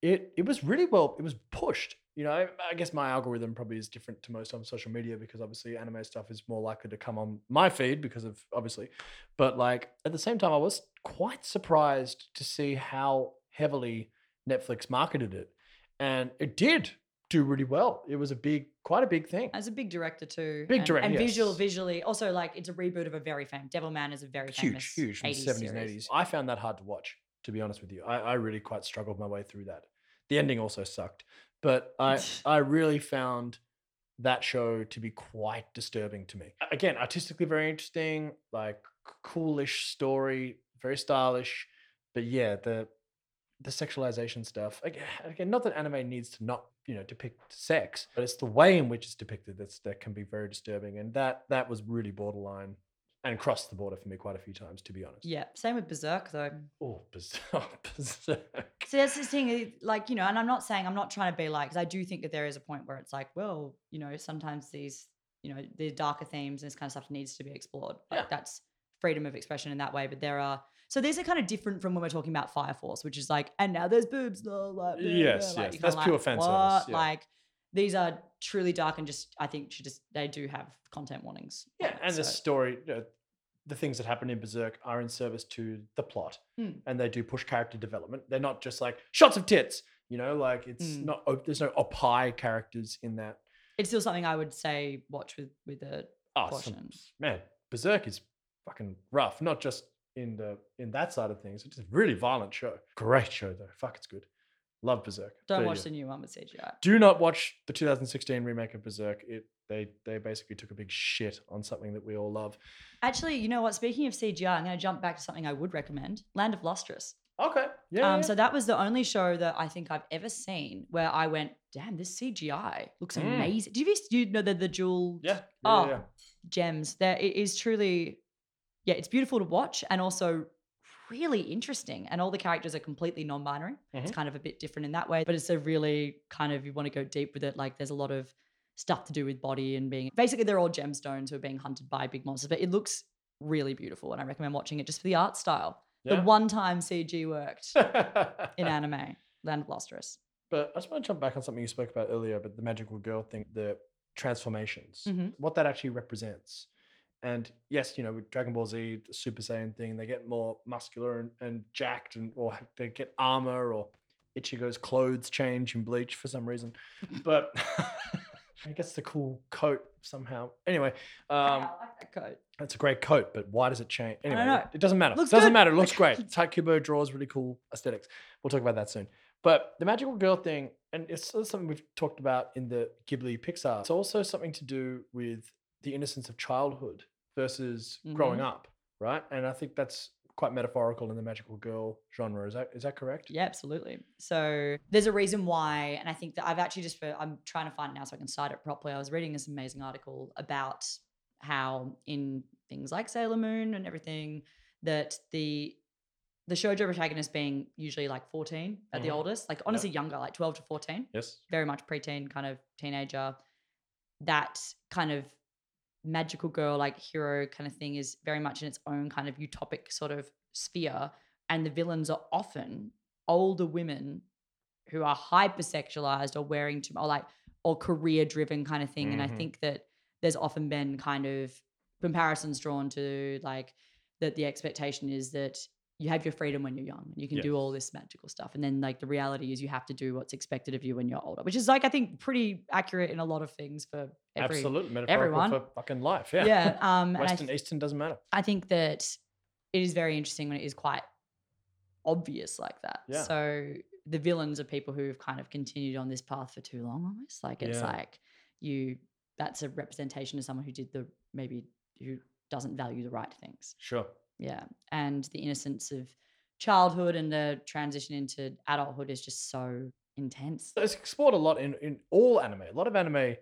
it it was really well. It was pushed. You know, I, I guess my algorithm probably is different to most on social media because obviously anime stuff is more likely to come on my feed because of obviously. But like at the same time, I was quite surprised to see how heavily Netflix marketed it, and it did do really well. It was a big, quite a big thing. As a big director too. Big and, director, And visual, visually. Also, like it's a reboot of a very famous Devil Man is a very famous huge, huge from the 80s 70s series. and 80s. I found that hard to watch, to be honest with you. I, I really quite struggled my way through that. The ending also sucked, but I, [laughs] I really found that show to be quite disturbing to me. Again, artistically very interesting, like coolish story, very stylish, but yeah, the the sexualization stuff. Again, again, not that anime needs to not you know depict sex, but it's the way in which it's depicted that's that can be very disturbing, and that that was really borderline and crossed the border for me quite a few times, to be honest. Yeah. Same with Berserk though. Oh, berserk. [laughs] berserk. So that's the thing, like, you know, and I'm not saying I'm not trying to be like, because I do think that there is a point where it's like, well, you know, sometimes these, you know, the darker themes and this kind of stuff needs to be explored. Like Yeah. that's freedom of expression in that way. But there are, so these are kind of different from when we're talking about Fire Force, which is like, and now there's boobs. Blah, blah, blah, Yes, blah," yes, that's pure fan service, yeah. Like these are truly dark and just, I think, should just, they do have content warnings. Yeah, and the story, uh, the things that happen in Berserk are in service to the plot, Mm. and they do push character development. They're not just like shots of tits, you know. Like it's Mm. not. op- There's no opie characters in that. it's still something I would say watch with, with a Oh, caution. man, Berserk is fucking rough. Not just in the in that side of things. It's a really violent show. Great show though. Fuck, it's good. Love Berserk. Don't But watch the new one with CGI. Do not watch the 2016 remake of Berserk. It they they basically took a big shit on something that we all love. Actually, you know what? Speaking of CGI, I'm going to jump back to something I would recommend Land of Lustrous. Okay. Yeah. um, yeah. So that was the only show that I think I've ever seen where I went, damn, this CGI looks Mm. amazing. Do you, you know the, the jewel yeah. yeah, oh, yeah. gems? There, it is truly, yeah, it's beautiful to watch and also really interesting. And all the characters are completely non binary. It's Mhm. kind of a bit different in that way, but it's a really kind of, you want to go deep with it. Like there's a lot of stuff to do with body and being, basically, they're all gemstones who are being hunted by big monsters, but it looks really beautiful. And I recommend watching it just for the art style. Yeah. The one time CG worked in [laughs] anime, Land of Lustrous. But I just want to jump back on something you spoke about earlier, but the magical girl thing, the transformations, Mhm. what that actually represents. And yes, you know, with Dragon Ball Z, the Super Saiyan thing, they get more muscular and, and jacked, and or they get armor, or Ichigo's clothes change in Bleach for some reason. [laughs] But [laughs] I guess the cool coat somehow. Anyway, [laughs] um, I like that coat. it's a great coat, but why does it change? I don't Anyway, know. it- it doesn't matter. Looks it doesn't good. matter. It looks great. Tite Kubo draws really cool aesthetics. We'll talk about that soon. But the magical girl thing, and it's something we've talked about in the Ghibli Pixar. It's also something to do with the innocence of childhood versus growing Mhm. up, right? And I think that's quite metaphorical in the magical girl genre. Is that is that correct? Yeah, absolutely. So there's a reason why, and I think that I've actually just I'm trying to find it now so I can cite it properly. I was reading this amazing article about how in things like Sailor Moon and everything that the the shoujo protagonist being usually like 14 at the Mhm. oldest, like honestly younger, like 12 to 14, Yes. very much preteen kind of teenager. That kind of magical girl, like hero kind of thing is very much in its own kind of utopic sort of sphere. And the villains are often older women who are hypersexualized or wearing too or like or career driven kind of thing. And I Mhm. think that there's often been kind of comparisons drawn to like that the expectation is that you have your freedom when you're young and you can do all this magical stuff. And then like the reality is you have to do what's expected of you when you're older, which is like I think pretty accurate in a lot of things for every Absolutely. Metaphorical everyone. for fucking life. Yeah. yeah. [laughs] Um Western, Eastern doesn't matter. I think that it is very interesting when it is quite obvious like that. Yeah. So the villains are people who've kind of continued on this path for too long almost. Like it's Yeah. like you that's a representation of someone who did the maybe who doesn't value the right things. Sure. Yeah. And the innocence of childhood and the transition into adulthood is just so intense. It's explored a lot in, in all anime. A lot of anime,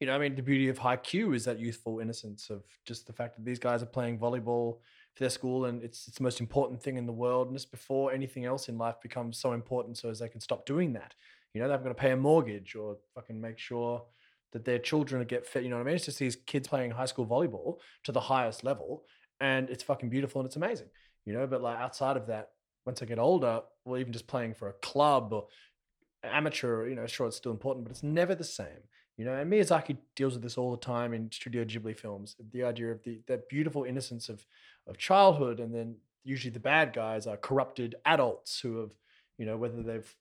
you know, I mean, the beauty of Haikyuu is that youthful innocence of just the fact that these guys are playing volleyball for their school and it's it's the most important thing in the world. And just before anything else in life becomes so important, so as they can stop doing that. You know, they've got to pay a mortgage or fucking make sure that their children get fed. You know what I mean? It's just these kids playing high school volleyball to the highest level, and it's fucking beautiful and it's amazing. You know, but like outside of that, once I get older, or even just playing for a club or amateur, you know, sure it's still important, but it's never the same. You know, and Miyazaki deals with this all the time in Studio Ghibli films. The idea of the that beautiful innocence of of childhood, and then usually the bad guys are corrupted adults who have, you know, whether they've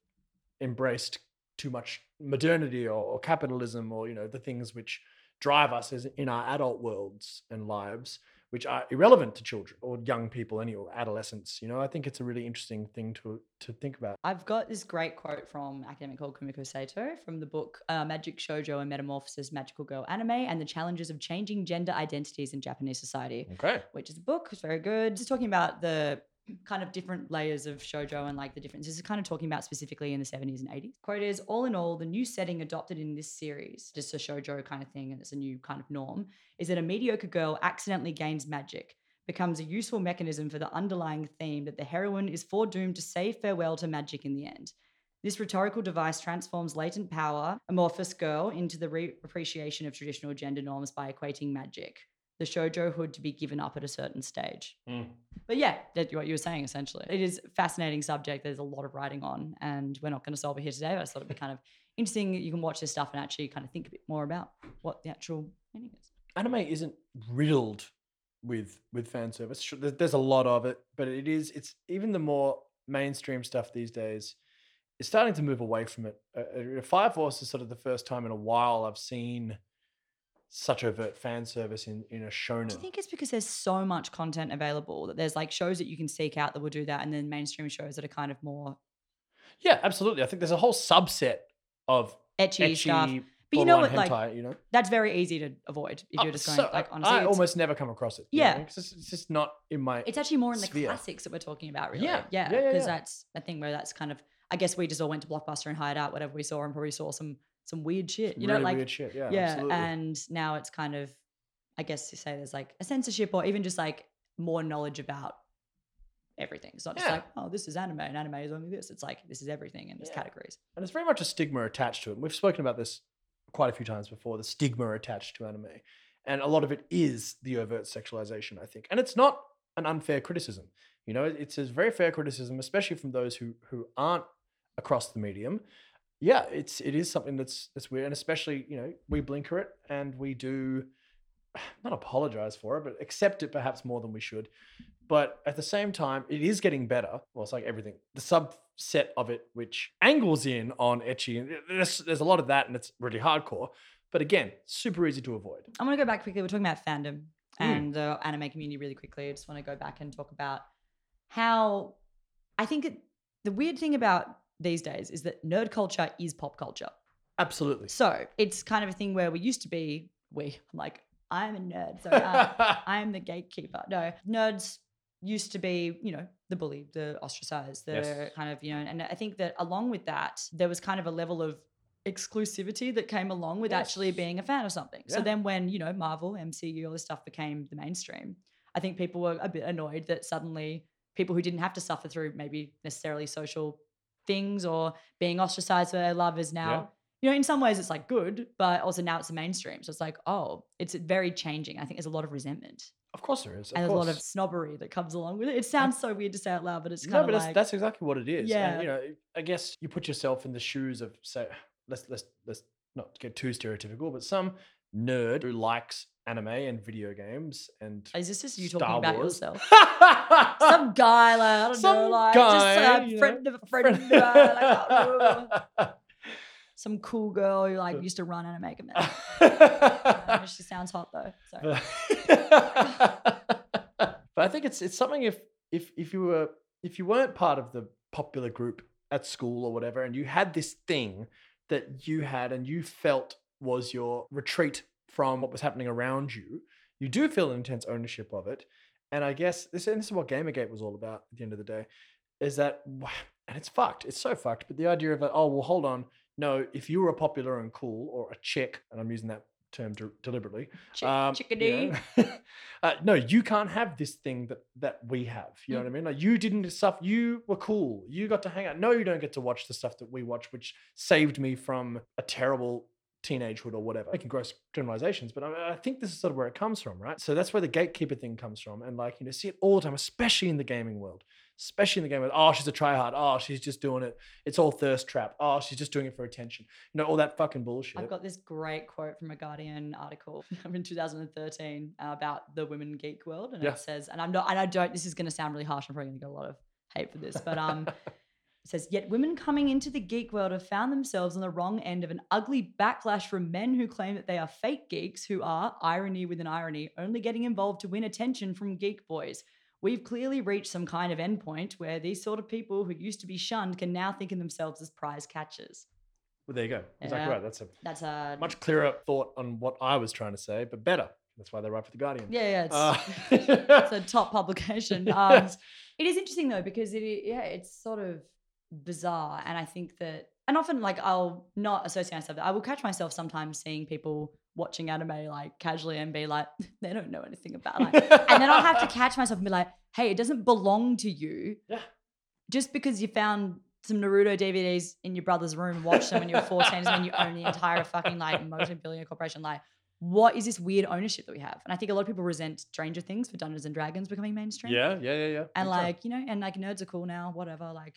embraced too much modernity or, or capitalism or you know the things which drive us as in our adult worlds and lives which are irrelevant to children or young people any or adolescents you know i think it's a really interesting thing to to think about I've got this great quote from academic called Kumiko Sato from the book uh, Magic Shoujo and Metamorphosis Magical Girl Anime and the Challenges of Changing Gender Identities in Japanese Society, okay which is a book. It's very good. Just talking about the kind of different layers of shoujo and like the differences. Is kind of talking about specifically in the 70s and 80s. Quote is All in all, the new setting adopted in this series, just a shoujo kind of thing, and it's a new kind of norm, is that a mediocre girl accidentally gains magic, becomes a useful mechanism for the underlying theme that the heroine is foredoomed to say farewell to magic in the end. This rhetorical device transforms latent power, amorphous girl, into the re- appreciation of traditional gender norms by equating magic, the shoujohood to be given up at a certain stage. But yeah, that's what you were saying essentially. It is a fascinating subject. There's a lot of writing on, and we're not going to solve it here today. But I thought it'd be [laughs] kind of interesting. You can watch this stuff and actually kind of think a bit more about what the actual meaning is. anime isn't riddled with with fan service Sure, there's a lot of it but it is it's even the more mainstream stuff these days is starting to move away from it uh, uh, fire force is sort of the first time in a while i've seen such overt fan service in in a shonen Do you think it's because there's so much content available that there's like shows that you can seek out that will do that, and then mainstream shows that are kind of more yeah absolutely i think there's a whole subset of ecchi, ecchi stuff? But you know what, like you know that's very easy to avoid if you're oh, just going so- like honestly. i almost never come across it you know I Yeah. mean? 'Cause it's, it's just not in my it's actually more in the classics that we're talking about, really. Yeah. yeah, Yeah, yeah, because yeah. that's a thing where that's kind of. I guess we just all went to Blockbuster and hired out whatever we saw, and probably saw some some weird shit. You really know, like weird shit yeah yeah, absolutely. and now it's kind of, I guess you say there's like a censorship or even just like more knowledge about everything. It's not just Yeah. like oh this is anime and anime is only this. It's like this is everything and there's Yeah. categories. And it's very much a stigma attached to it. We've spoken about this quite a few times before the stigma attached to anime. And a lot of it is the overt sexualization, I think. And it's not an unfair criticism. You know, it's a very fair criticism, especially from those who who aren't across the medium. Yeah, it's it is something that's that's weird. And especially, you know, we blinker it and we do [sighs] not apologize for it, but accept it perhaps more than we should. But at the same time, it is getting better. Well, it's like everything. The subset of it, which angles in on ecchi, and there's, there's a lot of that, and it's really hardcore. But again, super easy to avoid. I'm gonna go back quickly. We're talking about fandom Mm. and the anime community really quickly. I just want to go back and talk about how I think it, the weird thing about these days is that nerd culture is pop culture. Absolutely. So it's kind of a thing where we used to be we. I'm like I'm a nerd, so uh, [laughs] I'm the gatekeeper. No, nerds used to be, you know, the bully, the ostracized, the Yes. kind of, you know, and I think that along with that, there was kind of a level of exclusivity that came along with actually being a fan of something. So then when, you know, Marvel, MCU, all this stuff became the mainstream, I think people were a bit annoyed that suddenly people who didn't have to suffer through maybe necessarily social things or being ostracized for their love is now Yeah. you know, in some ways it's like good, but also now it's the mainstream. So it's like, oh, it's very changing. I think there's a lot of resentment Of course there is. And there's a lot of snobbery that comes along with it. It sounds so weird to say out loud, but it's no, kind but of that's, that's exactly what it is. Yeah. And, you know, I guess you put yourself in the shoes of say, let's let's let's not get too stereotypical, but some nerd who likes anime and video games and is this just you Star talking about Wars. yourself? [laughs] Some guy, like, I don't know, Some like, guy, just you a know, friend of a [laughs] friend, of a guy, like, don't [laughs] some cool girl who like used to run anime conventions. Uh, she sounds hot though. So but I think it's it's something if if if you were if you weren't part of the popular group at school or whatever, and you had this thing that you had and you felt was your retreat from what was happening around you, you do feel an intense ownership of it. And I guess this, and this is what Gamergate was all about at the end of the day, is that, and it's fucked. It's so fucked. But the idea of, oh, well, hold on. No, if you were a popular and cool or a chick, and I'm using that term de- deliberately, Chick- um, you chickadee. know, [laughs] uh, no, you can't have this thing that that we have. You know Mm. what I mean? Like you didn't stuff. You were cool. You got to hang out. No, you don't get to watch the stuff that we watch, which saved me from a terrible teenagehood or whatever. Making gross generalizations, but I, I think this is sort of where it comes from, right? So that's where the gatekeeper thing comes from, and like you know, see it all the time, especially in the gaming world. Especially in the game world. Oh, she's a tryhard. Oh, she's just doing it. It's all thirst trap. Oh, she's just doing it for attention. You know, all that fucking bullshit. I've got this great quote from a Guardian article [laughs] in 2013 uh, about the women geek world, and Yeah. it says, and I'm not, and I don't. This is going to sound really harsh. I'm probably going to get a lot of hate for this, but um, [laughs] it says, yet women coming into the geek world have found themselves on the wrong end of an ugly backlash from men who claim that they are fake geeks, who are irony within irony, only getting involved to win attention from geek boys. We've clearly reached some kind of endpoint where these sort of people who used to be shunned can now think of themselves as prize catchers. well, there you go. Exactly Yeah. right. That's a That's a much clearer thought on what I was trying to say, but better. That's why they write for the Guardian. Yeah, yeah, it's, Uh, [laughs] it's a top [laughs] publication. Um, Yes. It is interesting though because it, yeah, it's sort of bizarre, and I think that, and often like I'll not associate myself. I will catch myself sometimes seeing people watching anime like casually and be like, [laughs] they don't know anything about it, and then I'll have to [laughs] catch myself and be like, hey, it doesn't belong to you. Yeah. Just because you found some Naruto DVDs in your brother's room and watched them when you were 14 doesn't mean you own the entire fucking like multi-billion corporation. Like, what is this weird ownership that we have? And I think a lot of people resent Stranger Things for Dungeons and Dragons becoming mainstream. Yeah, yeah, yeah, yeah. And like, you know, and like nerds are cool now, whatever. Like,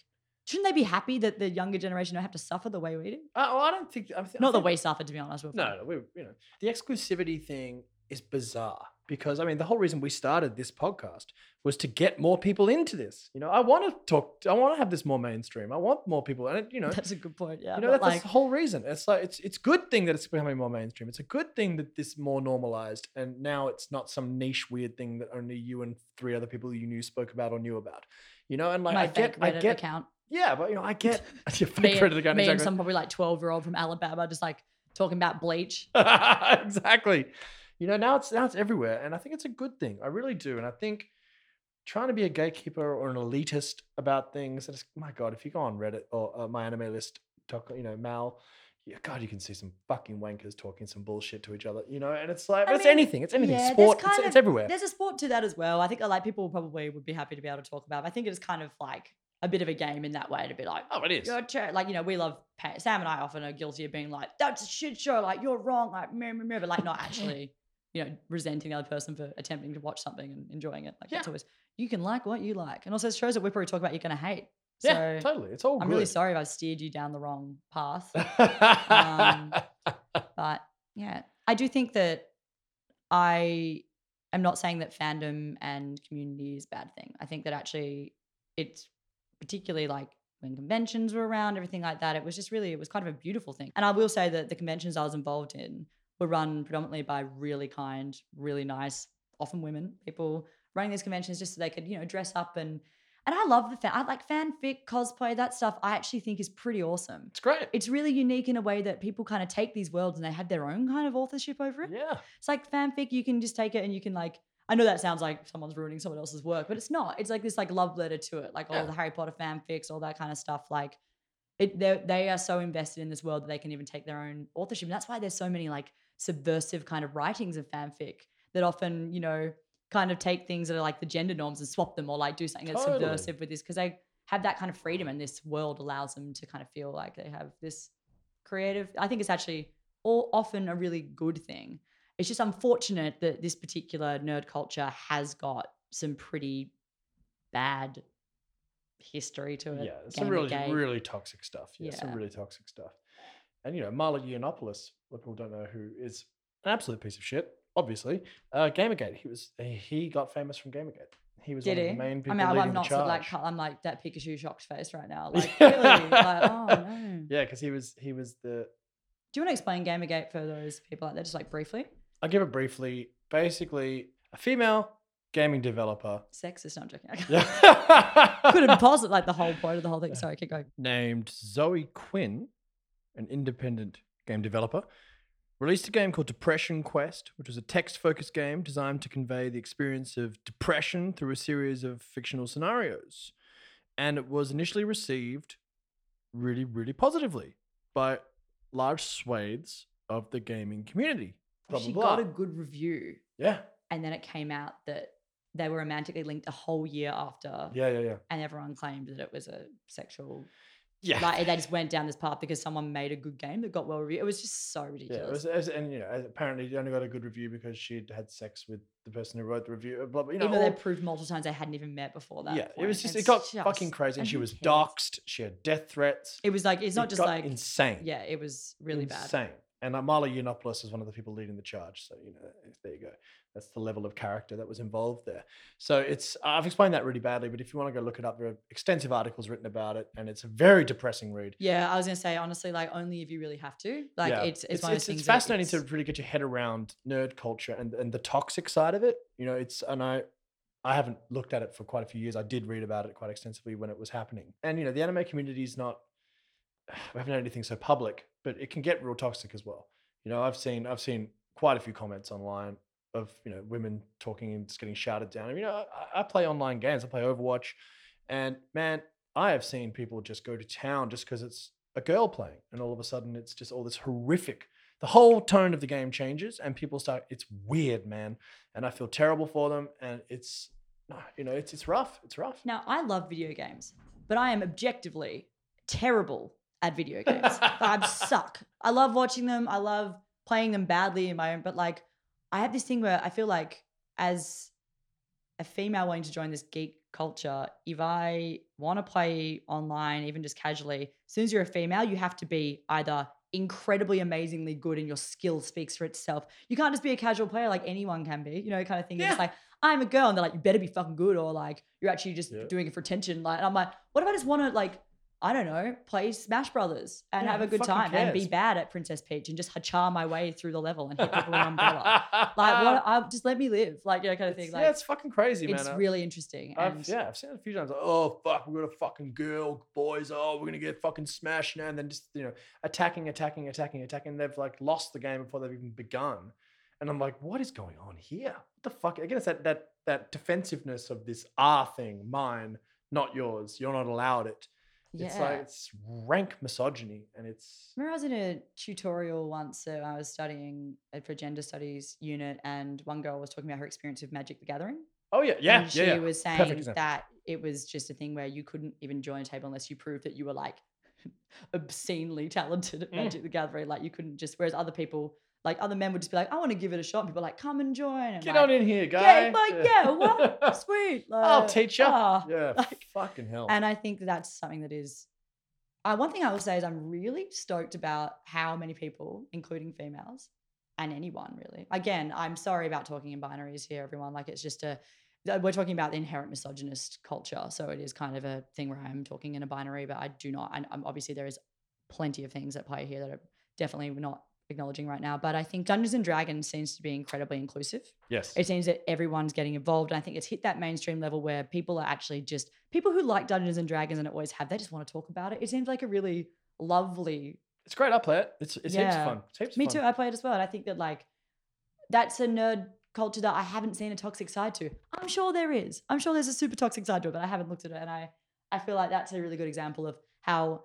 shouldn't they be happy that the younger generation don't have to suffer the way we do? Uh, well, I don't think. I th- Not the think- way suffered, to be honest. We're No, no, we, you know, the exclusivity thing is bizarre because I mean, the whole reason we started this podcast was to get more people into this. You know, I want to talk. I want to have this more mainstream. I want more people, and it, you know, That's a good point. Yeah. you know, that's, like, the whole reason. It's like it's it's good thing that it's becoming more mainstream. It's a good thing that this more normalized, and now it's not some niche weird thing that only you and three other people you knew spoke about or knew about. You know, and like my I get, I get, account. Yeah, but you know, I get your Me, fake and- credit account me and some probably like 12 year old from Alabama just like talking about bleach. [laughs] exactly. You know, now it's now it's everywhere, and I think it's a good thing. I really do, and I think trying to be a gatekeeper or an elitist about things. And it's, my God, if you go on Reddit or uh, MyAnimeList, talk, you know, Mal, yeah, God, you can see some fucking wankers talking some bullshit to each other. You know, and it's like, I but it's anything. It's anything. yeah, Sport. It's, kind it's everywhere. There's a sport to that as well. I think uh, like people probably would be happy to be able to talk about. It. I think it is kind of like a bit of a game in that way to be like, Oh, it is. you're tra- like you know we love pa- Sam and I often are guilty of being like that's a shit show like you're wrong like meh, meh, meh, but like not actually [laughs] you know resenting the other person for attempting to watch something and enjoying it like that's Yeah. always you can like what you like and also it shows that we probably talk about you're gonna hate Yeah, so totally. It's all I'm good. really sorry if I've steered you down the wrong path Um, [laughs] but yeah, I do think that I am not saying that fandom and community is a bad thing. I think that actually it's particularly like when conventions were around, everything like that, it was just really, it was kind of a beautiful thing. And I will say that the conventions I was involved in were run predominantly by really kind, really nice, often women, people running these conventions just so they could, you know, dress up and and I love the fan, I like fanfic, cosplay, that stuff. I actually think is pretty awesome it's great. it's really unique in a way that people kind of take these worlds and they have their own kind of authorship over it. yeah. It's like fanfic, you can just take it and you can like, I know that sounds like someone's ruining someone else's work, but it's not. It's like this like love letter to it, like all the Harry Potter fanfics, all that kind of stuff. Like it, they they are so invested in this world that they can even take their own authorship. And that's why there's so many like subversive kind of writings of fanfic that often, you know, kind of take things that are like the gender norms and swap them or like do something that's Totally. subversive with this because they have that kind of freedom and this world allows them to kind of feel like they have this creative. I think it's actually all often a really good thing. It's just unfortunate that this particular nerd culture has got some pretty bad history to it. Yeah, some really, really toxic stuff. Yeah, some really toxic stuff. And you know, Milo Yiannopoulos, a lot people don't know who is an absolute piece of shit. Obviously, uh, Gamergate. He was he got famous from Gamergate. He was Did one he? of the main I people mean, I'm not the so, charge. like I'm like that Pikachu shocked face right now. [laughs] Like really, like oh no. yeah, because he was he was the. Do you want to explain Gamergate for those people out there, just like briefly? I'll give it briefly. Basically, a female gaming developer. Sexist, no, I'm joking. [laughs] Yeah. Couldn't [laughs] pause it like the whole point of the whole thing. Sorry, keep going. named Zoe Quinn, an independent game developer, released a game called Depression Quest, which was a text focused game designed to convey the experience of depression through a series of fictional scenarios. And it was initially received really, really positively by large swathes of the gaming community. Blah, she blah, got blah. a good review, Yeah. and then it came out that they were romantically linked a whole year after, Yeah, yeah, yeah. and everyone claimed that it was a sexual. Yeah. Like they just went down this path because someone made a good game that got well reviewed. It was just so Yeah, ridiculous. it was, it was- and you know, apparently she only got a good review because she'd had sex with the person who wrote the review. Uh, blah blah. You know, Even though all- they proved multiple times they hadn't even met before that. yeah, it was just It's it got fucking crazy, and she was doxxed. She had death threats. It was like it's not It just like insane. yeah, it was really bad. insane. And uh, Milo Yiannopoulos is one of the people leading the charge. So you know, there you go. That's the level of character that was involved there. So it's I've explained that really badly, but if you want to go look it up, there are extensive articles written about it, and it's a very depressing read. Yeah, I was gonna say honestly, like only if you really have to. Like Yeah. it's, it's it's, one of it's, it's fascinating to really get your head around nerd culture and, and the toxic side of it. You know, it's and I I haven't looked at it for quite a few years. I did read about it quite extensively when it was happening. And you know, the anime community is not we haven't had anything so public, but it can get real toxic as well. You know, I've seen I've seen quite a few comments online of you know women talking and just getting shouted down. You know, I, I play online games. I play Overwatch, and man, I have seen people just go to town just because it's a girl playing, and all of a sudden it's just all this horrific. The whole tone of the game changes, and people start. It's weird, man, and I feel terrible for them. And it's, you know, it's it's rough. It's rough. Now I love video games, but I am objectively terrible at video games. I [laughs] suck. I love watching them. I love playing them badly in my own. But like, I have this thing where I feel like as a female wanting to join this geek culture, if I want to play online, even just casually, as soon as you're a female, you have to be either incredibly amazingly good and your skill speaks for itself. You can't just be a casual player like anyone can be, you know, kind of thing. It's like, I'm a girl, and they're like, you better be fucking good, or like you're actually just Yeah. doing it for attention. Like, and I'm like, what if I just want to like, I don't know, play Smash Brothers and Yeah, have a good time and be bad at Princess Peach and just hachar my way through the level and hit people with an umbrella. [laughs] Like, what? I, just let me live, like, you know, kind of thing. It's- Like, yeah, it's fucking crazy, man. it's really interesting. I've, And yeah, I've seen it a few times. Like, oh fuck, we got a fucking girl, boys. Oh, we're gonna get fucking smashed now, and then just you know attacking, attacking, attacking, attacking. They've like lost the game before they've even begun, and I'm like, what is going on here? What the fuck? Again, it's that that that defensiveness of this R thing, mine, not yours. You're not allowed it. Yeah. It's like it's rank misogyny, and it's Remember, I was in a tutorial once. So I was studying uh, for gender studies unit, and one girl was talking about her experience with Magic the Gathering. oh yeah, yeah, and yeah, she yeah. was saying that it was just a thing where you couldn't even join a table unless you proved that you were like [laughs] obscenely talented at Mm. Magic the Gathering. Like you couldn't just, whereas other people, like other men would just be like, I want to give it a shot. And people are like, come and join. And Get like, on in here, guy. Yeah, like, yeah, what? [laughs] Sweet. I'll teach you. ah. yeah, [laughs] like- fucking hell. And I think that's something that is. Uh, one thing I will say is I'm really stoked about how many people, including females and anyone really. Again, I'm sorry about talking in binaries here, everyone. Like it's just a. We're talking about the inherent misogynist culture, so it is kind of a thing where I'm talking in a binary, but I do not. And um, obviously there is plenty of things at play here that are definitely not acknowledging right now. But I think Dungeons and Dragons seems to be incredibly inclusive yes. it seems that everyone's getting involved. And I think it's hit that mainstream level where people are actually just people who like Dungeons and Dragons and it always have, they just want to talk about it. It seems like a really lovely. It's great. I play it. It's it's heaps Yeah. fun. It's heaps Me fun. too. I play it as well. And I think that like that's a nerd culture that I haven't seen a toxic side to. I'm sure there is. I'm sure there's a super toxic side to it, but I haven't looked at it. And I, I feel like that's a really good example of how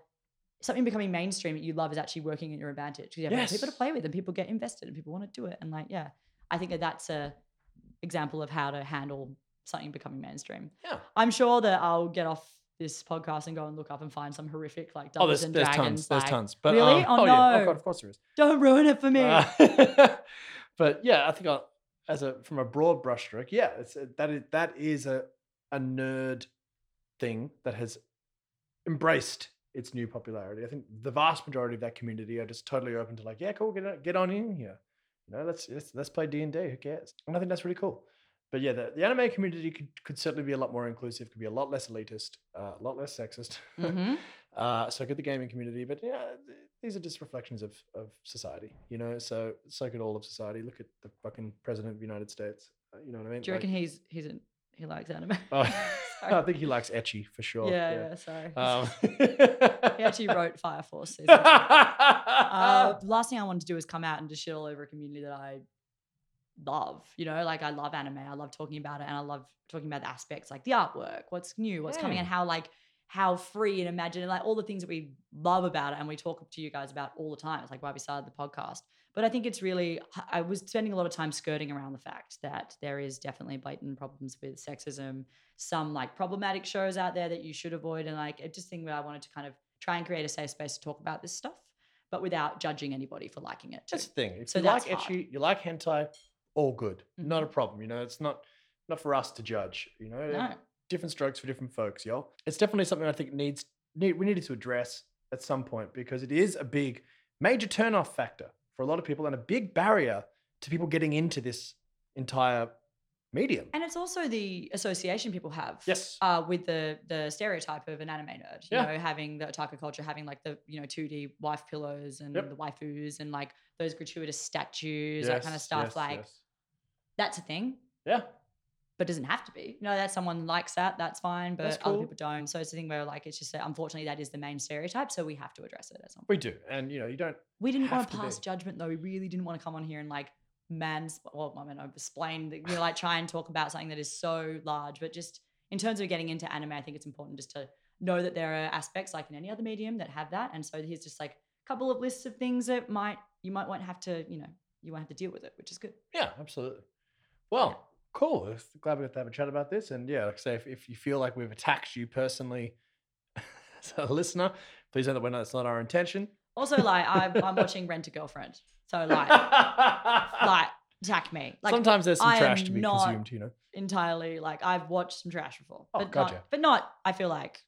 something becoming mainstream that you love is actually working in your advantage because you have more people to play with and people get invested and people want to do it. And like, yeah, I think that that's a example of how to handle something becoming mainstream. Yeah. I'm sure that I'll get off this podcast and go and look up and find some horrific like Oh, Dungeons there's, and there's Dragons. tons. There's tons. But really? um, Oh, yeah. Oh no. god, of course there is. Don't ruin it for me. Uh, [laughs] but yeah, I think I'll, as a from a broad brushstroke, yeah, it's a, that is that is a a nerd thing that has embraced its new popularity. I think the vast majority of that community are just totally open to like, yeah, cool, get on- get on in here. You know, let's let's, let's play D and D. Who cares? And I think that's really cool. But yeah, the, the anime community could, could certainly be a lot more inclusive, could be a lot less elitist, uh, a lot less sexist. Mhm. [laughs] Uh, so could the gaming community, but yeah, these are just reflections of of society, you know. So so could all of society. Look at the fucking president of the United States. uh, You know what I mean? Do you reckon he's he's an, he likes anime? Oh, [laughs] I think he likes ecchi for sure. yeah, yeah, sorry. Um, [laughs] [laughs] he actually wrote Fire Force. season. Uh, the last thing I wanted to do was come out and just shit all over a community that I love. You know, like I love anime. I love talking about it, and I love talking about the aspects like the artwork, what's new, what's coming, and how like how free and imaginative, like all the things that we love about it, and we talk to you guys about all the time. It's like why we started the podcast. But I think it's really, I was spending a lot of time skirting around the fact that there is definitely blatant problems with sexism, some like problematic shows out there that you should avoid. And like, I just think that I wanted to kind of try and create a safe space to talk about this stuff, but without judging anybody for liking it. Too. That's the thing. If So you like ecchi, you like hentai, all good. Not a Mhm. problem. You know, it's not not for us to judge. You know, No. different strokes for different folks, y'all. It's definitely something I think needs need we needed to address at some point because it is a big major turnoff factor for a lot of people and a big barrier to people getting into this entire medium. And it's also the association people have Yes. uh, with the the stereotype of an anime nerd. You Yeah. know, having the otaku culture, having like the you know 2D wife pillows and Yep. the waifus and like those gratuitous statues, that kind of stuff. yes, like yes. that's a thing, yeah, but doesn't have to be. You know, that someone likes that, that's fine, but That's other people don't. So it's a thing where like it's just that unfortunately that is the main stereotype, so we have to address it at some point. we do, and you know, you don't. We didn't want to to pass judgment though. We really didn't want to come on here and like mans well, I mean, explain that you know, like try and talk about something that is so large. But just in terms of getting into anime, I think it's important just to know that there are aspects like in any other medium that have that. And so here's just like a couple of lists of things that might you might won't have to, you know, you won't have to deal with it, which is good. Yeah, absolutely. Well, cool. It's- Glad we got to have a chat about this. And yeah, like I say, if, if you feel like we've attacked you personally [laughs] as a listener, please know that we're not, that's not our intention. Also, like I'm, I'm watching Rent a Girlfriend, so like [laughs] like attack me. Like Sometimes there's some I trash am to be not- consumed, you know. entirely like I've watched some trash before, Oh, but gotcha. not, but not. I feel like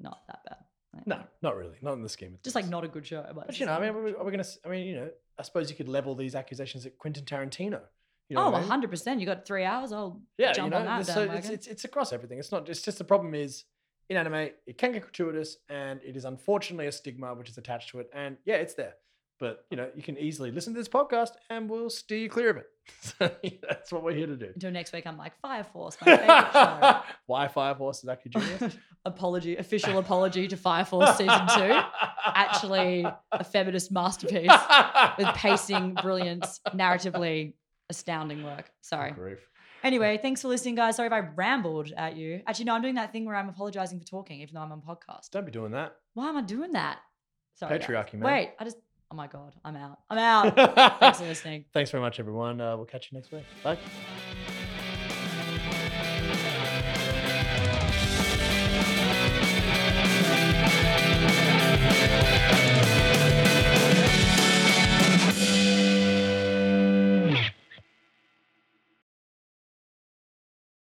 not that bad. Like, No, not really. Not in the scheme of just like not a good show. But, But you know, I mean, are we, are we gonna? I mean, you know, I suppose you could level these accusations at Quentin Tarantino. You know oh, what I mean? 100 percent. You got three hours. I'll Yeah, jump you know, on that so it's, it's it's across everything. It's not. It's just the problem is in anime, it can get gratuitous, and it is unfortunately a stigma which is attached to it. And yeah, it's there. But you know, you can easily listen to this podcast, and we'll steer you clear of it. [laughs] So yeah, that's what we're here to do. Until next week, I'm like Fire Force, my favorite [laughs] show. Why Fire Force is Aki Junior? [laughs] apology, official apology to Fire Force season two. Actually, a feminist masterpiece with pacing, brilliance, narratively astounding work. Sorry. Grief. Anyway, thanks for listening, guys. Sorry if I rambled at you. Actually, no, I'm doing that thing where I'm apologizing for talking, even though I'm on podcast. Don't be doing that. Why am I doing that? Sorry. guys. Patriarchy, man. Wait, I just. Oh my god, I'm out. I'm out. [laughs] Thanks for listening. Thanks very much, everyone. Uh, we'll catch you next week. Bye.